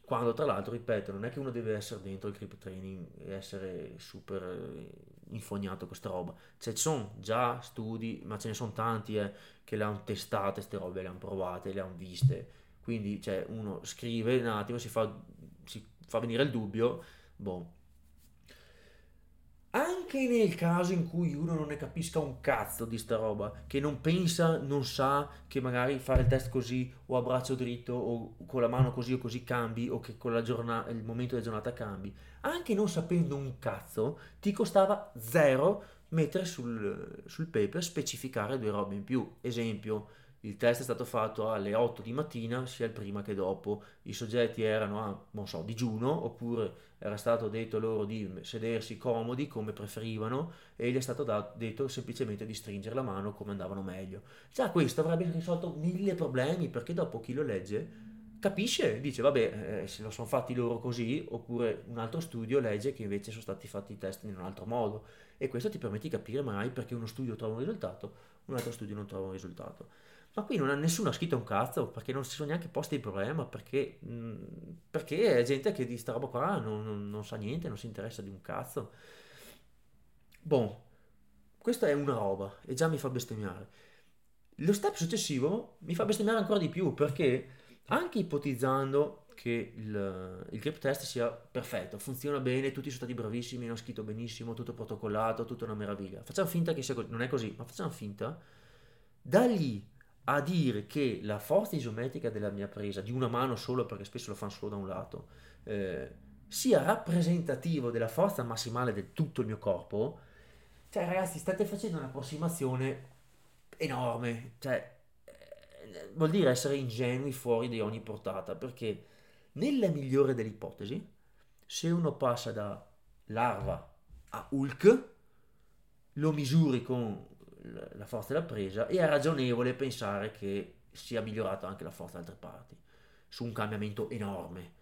[SPEAKER 1] Quando tra l'altro, ripeto, non è che uno deve essere dentro il creep training e essere super eh, infognato con questa roba. Cioè, ci sono già studi, ma ce ne sono tanti eh, che le hanno testate, queste robe, le hanno provate, le hanno viste. Quindi, cioè, uno scrive un attimo, si fa, si fa venire il dubbio, boh, anche nel caso in cui uno non ne capisca un cazzo di sta roba, che non pensa, non sa che magari fare il test così o a braccio dritto o con la mano così o così cambi o che con giornata, il momento della giornata cambi, anche non sapendo un cazzo, ti costava zero mettere sul, sul paper specificare due robe in più. Esempio, il test è stato fatto alle 8 di mattina, sia il prima che dopo. I soggetti erano a, non so, digiuno, oppure era stato detto loro di sedersi comodi come preferivano e gli è stato dato, detto semplicemente di stringere la mano come andavano meglio. Già questo avrebbe risolto mille problemi perché dopo chi lo legge capisce, dice vabbè eh, se lo sono fatti loro così, oppure un altro studio legge che invece sono stati fatti i test in un altro modo e questo ti permette di capire magari perché uno studio trova un risultato, un altro studio non trova un risultato. Ma qui non ha nessuno ha scritto un cazzo perché non si sono neanche posti il problema, perché, mh, mm, perché è gente che di sta roba qua non, non, non, sa niente, non si interessa di un cazzo. Boh, questa è una roba e già mi fa bestemmiare. Lo step successivo mi fa bestemmiare ancora di più perché anche ipotizzando che il, il grip test sia perfetto, funziona bene, tutti sono stati bravissimi, hanno scritto benissimo, tutto protocollato, tutto una meraviglia. Facciamo finta che sia così, non è così, ma facciamo finta. Da lì a dire che la forza isometrica della mia presa, di una mano solo perché spesso lo fanno solo da un lato, eh, sia rappresentativo della forza massimale di tutto il mio corpo, cioè ragazzi state facendo un'approssimazione enorme, cioè eh, vuol dire essere ingenui fuori di ogni portata, perché nella migliore delle ipotesi, se uno passa da larva a Hulk, lo misuri con la forza della presa e è ragionevole pensare che sia migliorata anche la forza da altre parti, su un cambiamento enorme.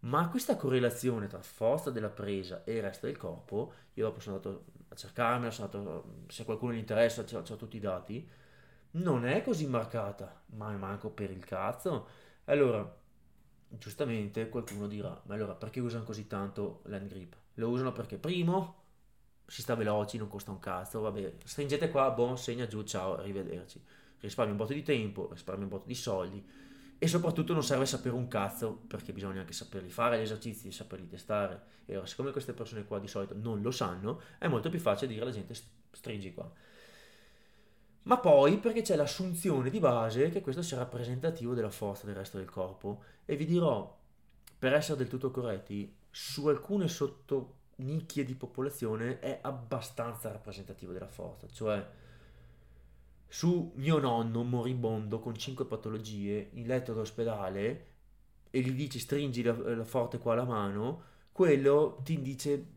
[SPEAKER 1] Ma questa correlazione tra forza della presa e il resto del corpo, io dopo sono andato a cercarmela, sono andato, se qualcuno gli interessa, ho tutti i dati, non è così marcata, ma manco per il cazzo. Allora, giustamente qualcuno dirà, ma allora perché usano così tanto l'end grip? Lo usano perché primo si sta veloci, non costa un cazzo, vabbè, stringete qua, buon, segna giù, ciao, arrivederci. Risparmi un botto di tempo, risparmi un botto di soldi e soprattutto non serve sapere un cazzo perché bisogna anche saperli fare gli esercizi, saperli testare. E ora, siccome queste persone qua di solito non lo sanno, è molto più facile dire alla gente stringi qua. Ma poi perché c'è l'assunzione di base che questo sia rappresentativo della forza del resto del corpo e vi dirò, per essere del tutto corretti, su alcune sotto nicchie di popolazione è abbastanza rappresentativo della forza, cioè su mio nonno moribondo con 5 patologie in letto d'ospedale e gli dici stringi la, la forte qua la mano, quello ti dice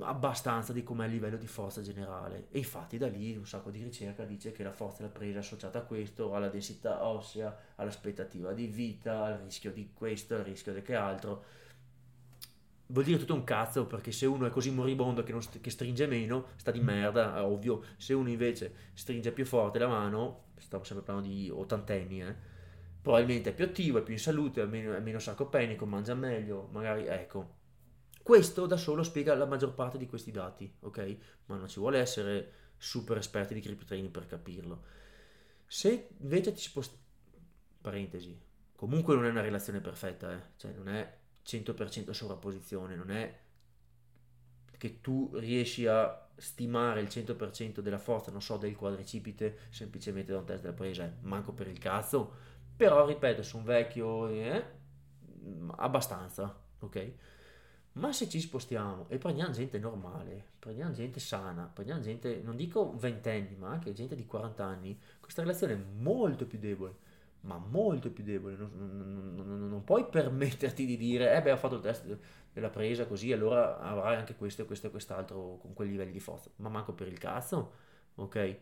[SPEAKER 1] abbastanza di com'è il livello di forza generale. E infatti da lì un sacco di ricerca dice che la forza della presa è associata a questo, alla densità ossea, all'aspettativa di vita, al rischio di questo, al rischio di che altro vuol dire tutto un cazzo perché se uno è così moribondo che, st- che, stringe meno sta di merda, ovvio. Se uno invece stringe più forte la mano, stiamo sempre parlando di ottantenni, eh, probabilmente è più attivo, è più in salute, è meno, è meno sarcopenico, mangia meglio, magari ecco. Questo da solo spiega la maggior parte di questi dati, ok? Ma non ci vuole essere super esperti di crypto training per capirlo. Se invece ti sposti... Parentesi. Comunque non è una relazione perfetta, eh? Cioè non è 100% sovrapposizione, non è che tu riesci a stimare il 100% della forza, non so, del quadricipite semplicemente da un test della presa, manco per il cazzo, però ripeto, su un vecchio eh, abbastanza, ok? Ma se ci spostiamo e prendiamo gente normale, prendiamo gente sana, prendiamo gente, non dico ventenni, ma anche gente di 40 anni, questa relazione è molto più debole, ma molto più debole. Non, non, non, puoi permetterti di dire, eh beh, ho fatto il test della presa così, allora avrai anche questo e questo e quest'altro con quei livelli di forza. Ma manco per il cazzo, ok?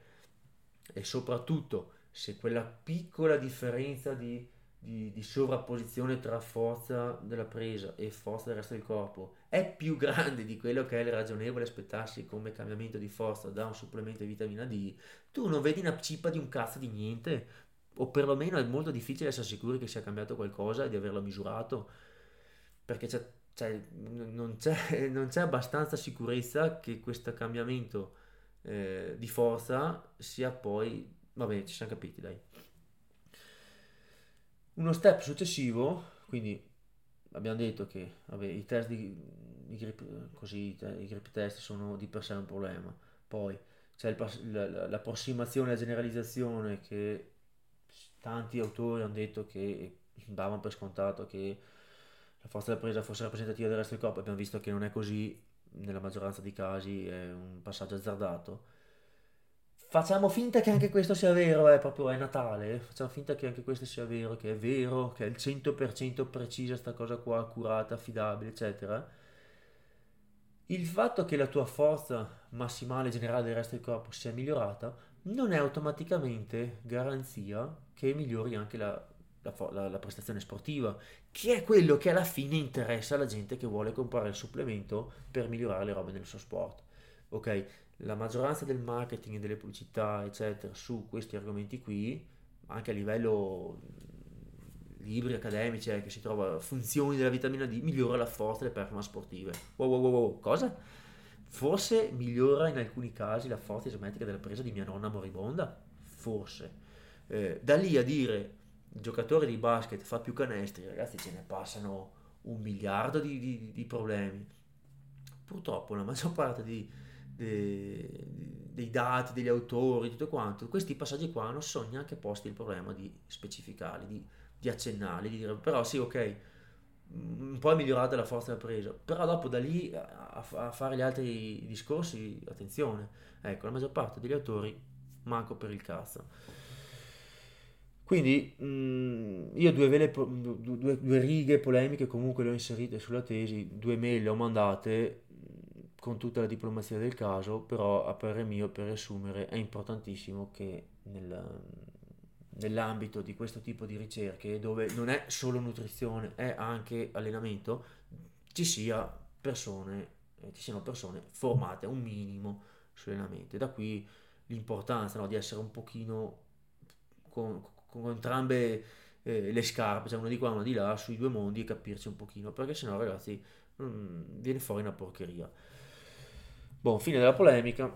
[SPEAKER 1] E soprattutto, se quella piccola differenza di, di, di sovrapposizione tra forza della presa e forza del resto del corpo è più grande di quello che è ragionevole aspettarsi come cambiamento di forza da un supplemento di vitamina D, tu non vedi una cippa di un cazzo di niente, o perlomeno è molto difficile essere sicuri che sia cambiato qualcosa e di averlo misurato, perché c'è, c'è, non, c'è, non, c'è, abbastanza sicurezza che questo cambiamento eh, di forza sia poi... Va bene, ci siamo capiti, dai. Uno step successivo, quindi abbiamo detto che vabbè, i test di, di grip, così, i grip test sono di per sé un problema, poi c'è il, l'approssimazione e la generalizzazione che tanti autori hanno detto che davano per scontato che la forza della presa fosse rappresentativa del resto del corpo, abbiamo visto che non è così, nella maggioranza dei casi è un passaggio azzardato. Facciamo finta che anche questo sia vero, è proprio è Natale, facciamo finta che anche questo sia vero, che è vero, che è il 100% precisa sta cosa qua, accurata, affidabile, eccetera. Il fatto che la tua forza massimale generale del resto del corpo sia migliorata non è automaticamente garanzia che migliori anche la, la, la, la, prestazione sportiva, che è quello che alla fine interessa alla gente che vuole comprare il supplemento per migliorare le robe nel suo sport. Ok, la maggioranza del marketing e delle pubblicità, eccetera, su questi argomenti qui, anche a livello libri accademici, eh, che si trova funzioni della vitamina D, migliora la forza delle performance sportive. Wow, wow, wow, wow. cosa? Forse migliora in alcuni casi la forza isometrica della presa di mia nonna moribonda? Forse. Eh, da lì a dire giocatore di basket fa più canestri, ragazzi ce ne passano un miliardo di, di, di problemi. Purtroppo la maggior parte di, dei dati, degli autori, tutto quanto, questi passaggi qua non sono neanche posti il problema di specificarli, di, di accennarli, di dire però sì ok, un po' è migliorata la forza presa, però dopo da lì a, a, fare gli altri discorsi, attenzione, ecco, la maggior parte degli autori manco per il cazzo. Quindi mh, mm, io due, vele, due, due, righe polemiche comunque le ho inserite sulla tesi, due mail le ho mandate mm, con tutta la diplomazia del caso, però a parere mio, per riassumere, è importantissimo che nel, nell'ambito di questo tipo di ricerche, dove non è solo nutrizione, è anche allenamento, ci, sia persone, eh, ci siano persone formate un minimo sull'allenamento. Da qui l'importanza no, di essere un pochino con, con entrambe eh, le scarpe, cioè una di qua e una di là, sui due mondi e capirci un pochino, perché sennò ragazzi mm, viene fuori una porcheria. Buon, fine della polemica.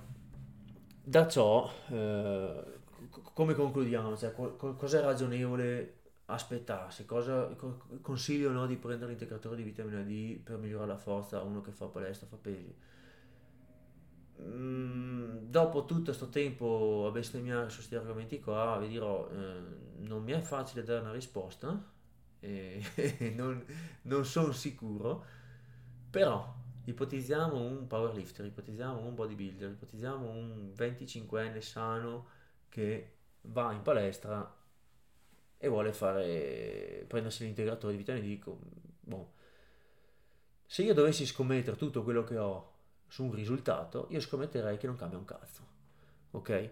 [SPEAKER 1] Da ciò... Eh, come concludiamo? Cioè, cosa è ragionevole aspettarsi? Cosa consiglio no, di prendere l'integratore di vitamina D per migliorare la forza a uno che fa palestra, fa pesi? Mm, dopo tutto questo tempo a bestemmiare su questi argomenti qua, vi dirò, eh, non mi è facile dare una risposta, e non, non sono sicuro, però ipotizziamo un powerlifter, ipotizziamo un bodybuilder, ipotizziamo un 25enne sano che va in palestra e vuole fare prendersi l'integratore di vitamina D. Boh. Se io dovessi scommettere tutto quello che ho su un risultato, io scommetterei che non cambia un cazzo. Ok?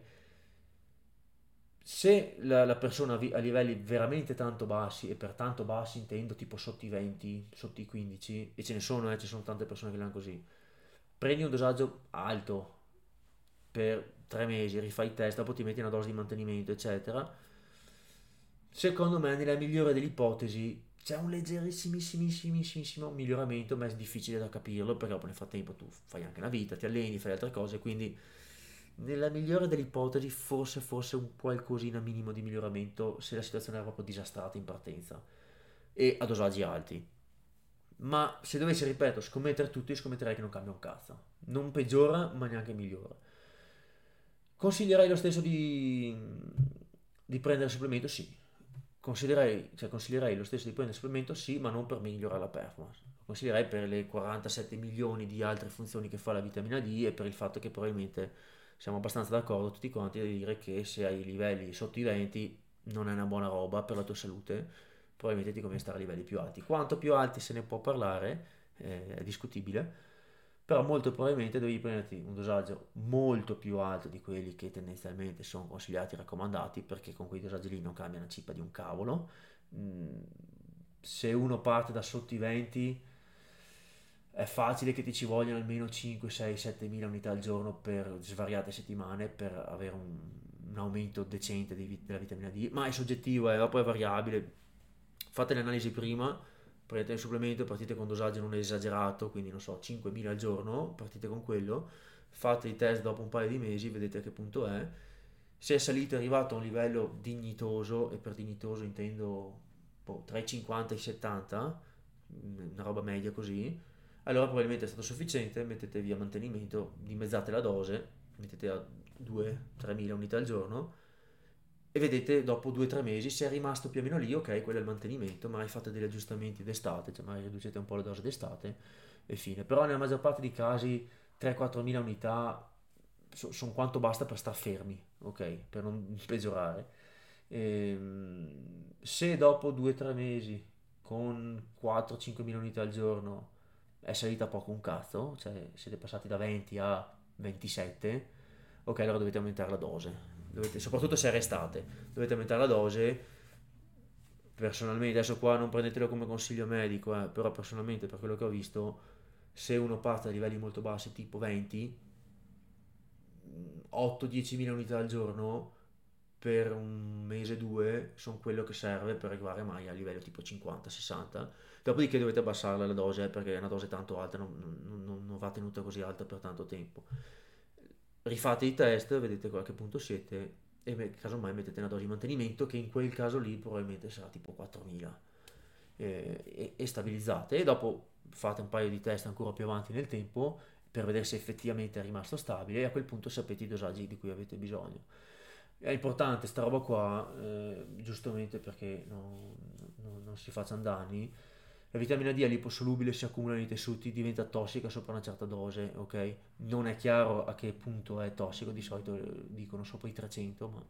[SPEAKER 1] Se la, la persona a livelli veramente tanto bassi, e per tanto bassi intendo tipo sotto i 20, sotto i 15, e ce ne sono, eh, ci sono tante persone che l'hanno così, prendi un dosaggio alto per tre mesi, rifai il test, dopo ti metti una dose di mantenimento, eccetera. Secondo me, nella migliore delle ipotesi, c'è un leggerissimissimissimo miglioramento, ma è difficile da capirlo perché dopo nel frattempo tu fai anche la vita, ti alleni, fai altre cose, quindi nella migliore delle ipotesi forse fosse un qualcosina minimo di miglioramento se la situazione era proprio disastrata in partenza e a dosaggi alti. Ma se dovessi, ripeto, scommettere tutto, scommetterei che non cambia un cazzo. Non peggiora, ma neanche migliora. Consiglierei lo stesso di, di prendere supplemento? Sì. Consiglierei, cioè consiglierei lo stesso di prendere supplemento? Sì, ma non per migliorare la performance. consiglierei per le 47 milioni di altre funzioni che fa la vitamina D e per il fatto che probabilmente siamo abbastanza d'accordo tutti quanti a dire che se hai livelli sotto i 20 non è una buona roba per la tua salute, probabilmente ti conviene stare a livelli più alti. Quanto più alti se ne può parlare, eh, è discutibile, però molto probabilmente devi prenderti un dosaggio molto più alto di quelli che tendenzialmente sono consigliati e raccomandati, perché con quei dosaggi lì non cambia una cippa di un cavolo. Mm, se uno parte da sotto i 20 è facile che ti ci vogliano almeno 5, 6, 7 mila unità al giorno per svariate settimane per avere un, un aumento decente di, della vitamina D, ma è soggettivo, è, poi è variabile. Fate le analisi prima, prendete il supplemento, partite con dosaggio non esagerato, quindi non so, 5.000 al giorno, partite con quello, fate i test dopo un paio di mesi, vedete a che punto è. Se è salito è arrivato a un livello dignitoso, e per dignitoso intendo boh, tra i 50 e i 70, una roba media così, allora probabilmente è stato sufficiente, mettete via mantenimento, dimezzate la dose, mettete a 2-3 mila unità al giorno e vedete dopo 2-3 mesi se è rimasto più o meno lì, ok, quello è il mantenimento, magari fate degli aggiustamenti d'estate, cioè magari riducete un po' la dose d'estate e fine. Però nella maggior parte dei casi 3-4 mila unità sono quanto basta per star fermi, ok, per non peggiorare. E, ehm, se dopo 2-3 mesi con 4-5 mila unità al giorno è salita poco un cazzo, cioè siete passati da 20 a 27, ok, allora dovete aumentare la dose. Dovete, soprattutto se restate, dovete aumentare la dose. Personalmente, adesso qua non prendetelo come consiglio medico, eh, però personalmente per quello che ho visto, se uno parte da livelli molto bassi, tipo 20, 8-10 mila unità al giorno per un mese due sono quello che serve per arrivare mai a livello tipo 50-60 Dopodiché dovete abbassarla la dose perché è una dose tanto alta, non, non, non va tenuta così alta per tanto tempo. Rifate i test, vedete a che punto siete e casomai mettete una dose di mantenimento che in quel caso lì probabilmente sarà tipo 4000 eh, e, e stabilizzate e dopo fate un paio di test ancora più avanti nel tempo per vedere se effettivamente è rimasto stabile e a quel punto sapete i dosaggi di cui avete bisogno. È importante sta roba qua, eh, giustamente perché no, no, non si facciano danni, la vitamina D è liposolubile, si accumula nei tessuti, diventa tossica sopra una certa dose, ok? Non è chiaro a che punto è tossico, di solito eh, dicono sopra i 300, ma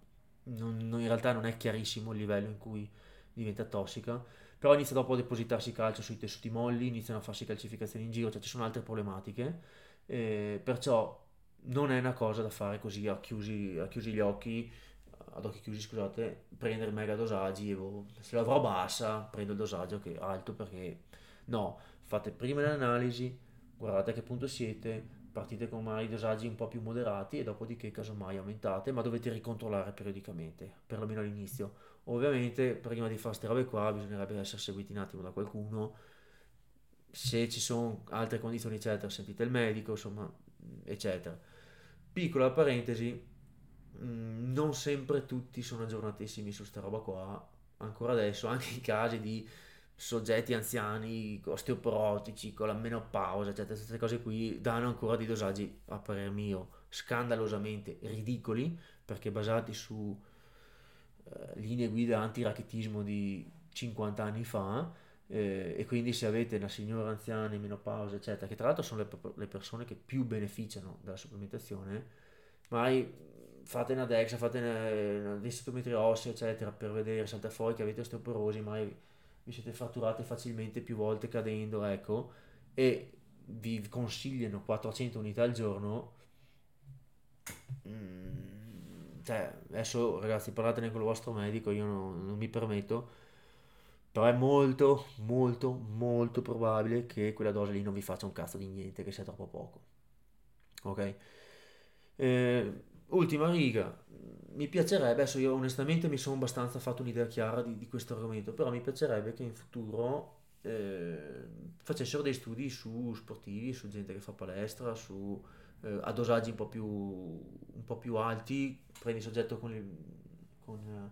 [SPEAKER 1] non, non, in realtà non è chiarissimo il livello in cui diventa tossica. Però inizia dopo a depositarsi calcio sui tessuti molli, iniziano a farsi calcificazioni in giro, cioè ci sono altre problematiche. Eh, perciò non è una cosa da fare così a chiusi, a chiusi gli occhi ad occhi chiusi, scusate, prendere mega dosaggi e boh, se l'avrò bassa prendo il dosaggio che è alto perché no, fate prima le analisi, guardate a che punto siete, partite con magari dosaggi un po' più moderati e dopodiché casomai aumentate, ma dovete ricontrollare periodicamente, perlomeno all'inizio. Ovviamente prima di fare queste robe qua bisognerebbe essere seguiti un attimo da qualcuno, se ci sono altre condizioni eccetera sentite il medico, insomma, eccetera. Piccola parentesi, Mm, non sempre tutti sono aggiornatissimi su sta roba qua, ancora adesso, anche in casi di soggetti anziani, osteoporotici, con la menopausa, eccetera, queste cose qui danno ancora dei dosaggi, a parer mio, scandalosamente ridicoli, perché basati su eh, linee guida antiracchetismo di 50 anni fa, eh, e quindi se avete una signora anziana in menopausa, eccetera, che tra l'altro sono le, le persone che più beneficiano dalla supplementazione, magari fate una DEXA, fate una, una densitometria ossea, eccetera, per vedere, salta fuori che avete osteoporosi, mai vi siete fratturate facilmente più volte cadendo, ecco, e vi consigliano 400 unità al giorno, mm, cioè, adesso ragazzi parlatene con il vostro medico, io non, non mi permetto, però è molto, molto, molto probabile che quella dose lì non vi faccia un cazzo di niente, che sia troppo poco. Ok? Eh, ultima riga, mi piacerebbe, adesso io onestamente mi sono abbastanza fatto un'idea chiara di, di questo argomento, però mi piacerebbe che in futuro eh, facessero dei studi su sportivi, su gente che fa palestra, su, eh, a dosaggi un po' più, un po più alti, prendi soggetto con, il, con uh,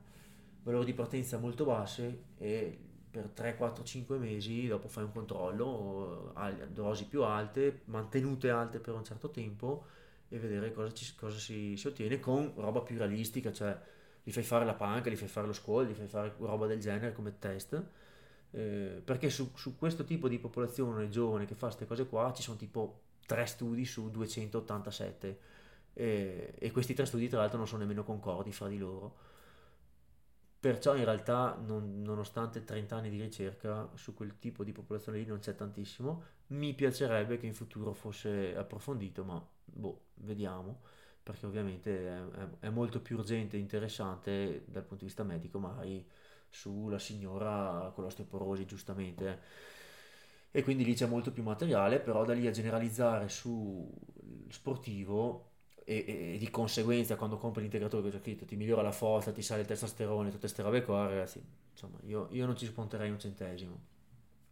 [SPEAKER 1] valori di partenza molto bassi e per 3, 4, 5 mesi dopo fai un controllo a dosi più alte, mantenute alte per un certo tempo e vedere cosa, ci, cosa si, si, ottiene con roba più realistica, cioè gli fai fare la panca, gli fai fare lo squall, gli fai fare roba del genere come test, eh, perché su, su, questo tipo di popolazione giovane che fa queste cose qua ci sono tipo tre studi su 287 eh, e questi tre studi tra l'altro non sono nemmeno concordi fra di loro. Perciò in realtà, non- nonostante 30 anni di ricerca, su quel tipo di popolazione lì non c'è tantissimo. Mi piacerebbe che in futuro fosse approfondito, ma boh, vediamo, perché ovviamente è, è- è molto più urgente e interessante dal punto di vista medico, magari sulla signora con l'osteoporosi, giustamente. E quindi lì c'è molto più materiale, però da lì a generalizzare su sportivo e, e- di conseguenza quando compri l'integratore che c'è scritto ti migliora la forza, ti sale il testosterone, tutte queste robe qua, ragazzi, insomma, io, io non ci spunterei un centesimo.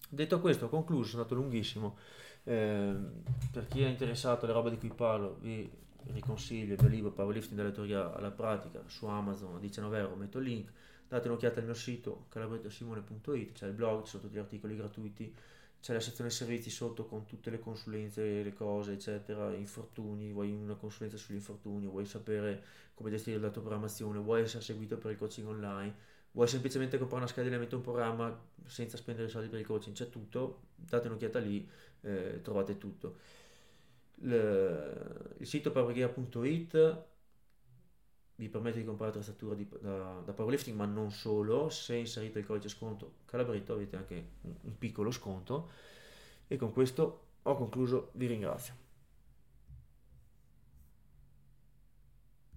[SPEAKER 1] Detto questo, ho concluso, sono stato lunghissimo. Ehm, per chi è interessato alle robe di cui parlo, vi riconsiglio il mio libro Powerlifting dalle teoria alla pratica su Amazon a 19 euro, metto il link. Date un'occhiata al mio sito calabrettosimone.it, c'è il blog, ci sono tutti gli articoli gratuiti, c'è la sezione servizi sotto con tutte le consulenze, le cose, eccetera, infortuni, vuoi una consulenza sugli infortuni, vuoi sapere come gestire la tua programmazione, vuoi essere seguito per il coaching online, vuoi semplicemente comprare una scheda di allenamento, un programma senza spendere soldi per il coaching, c'è tutto, date un'occhiata lì, eh, trovate tutto. Il, il sito powergear.it vi permette di comprare attrezzatura di- da, da powerlifting, ma non solo, se inserite il codice sconto Calabretto avete anche un un piccolo sconto e con questo ho concluso, vi ringrazio.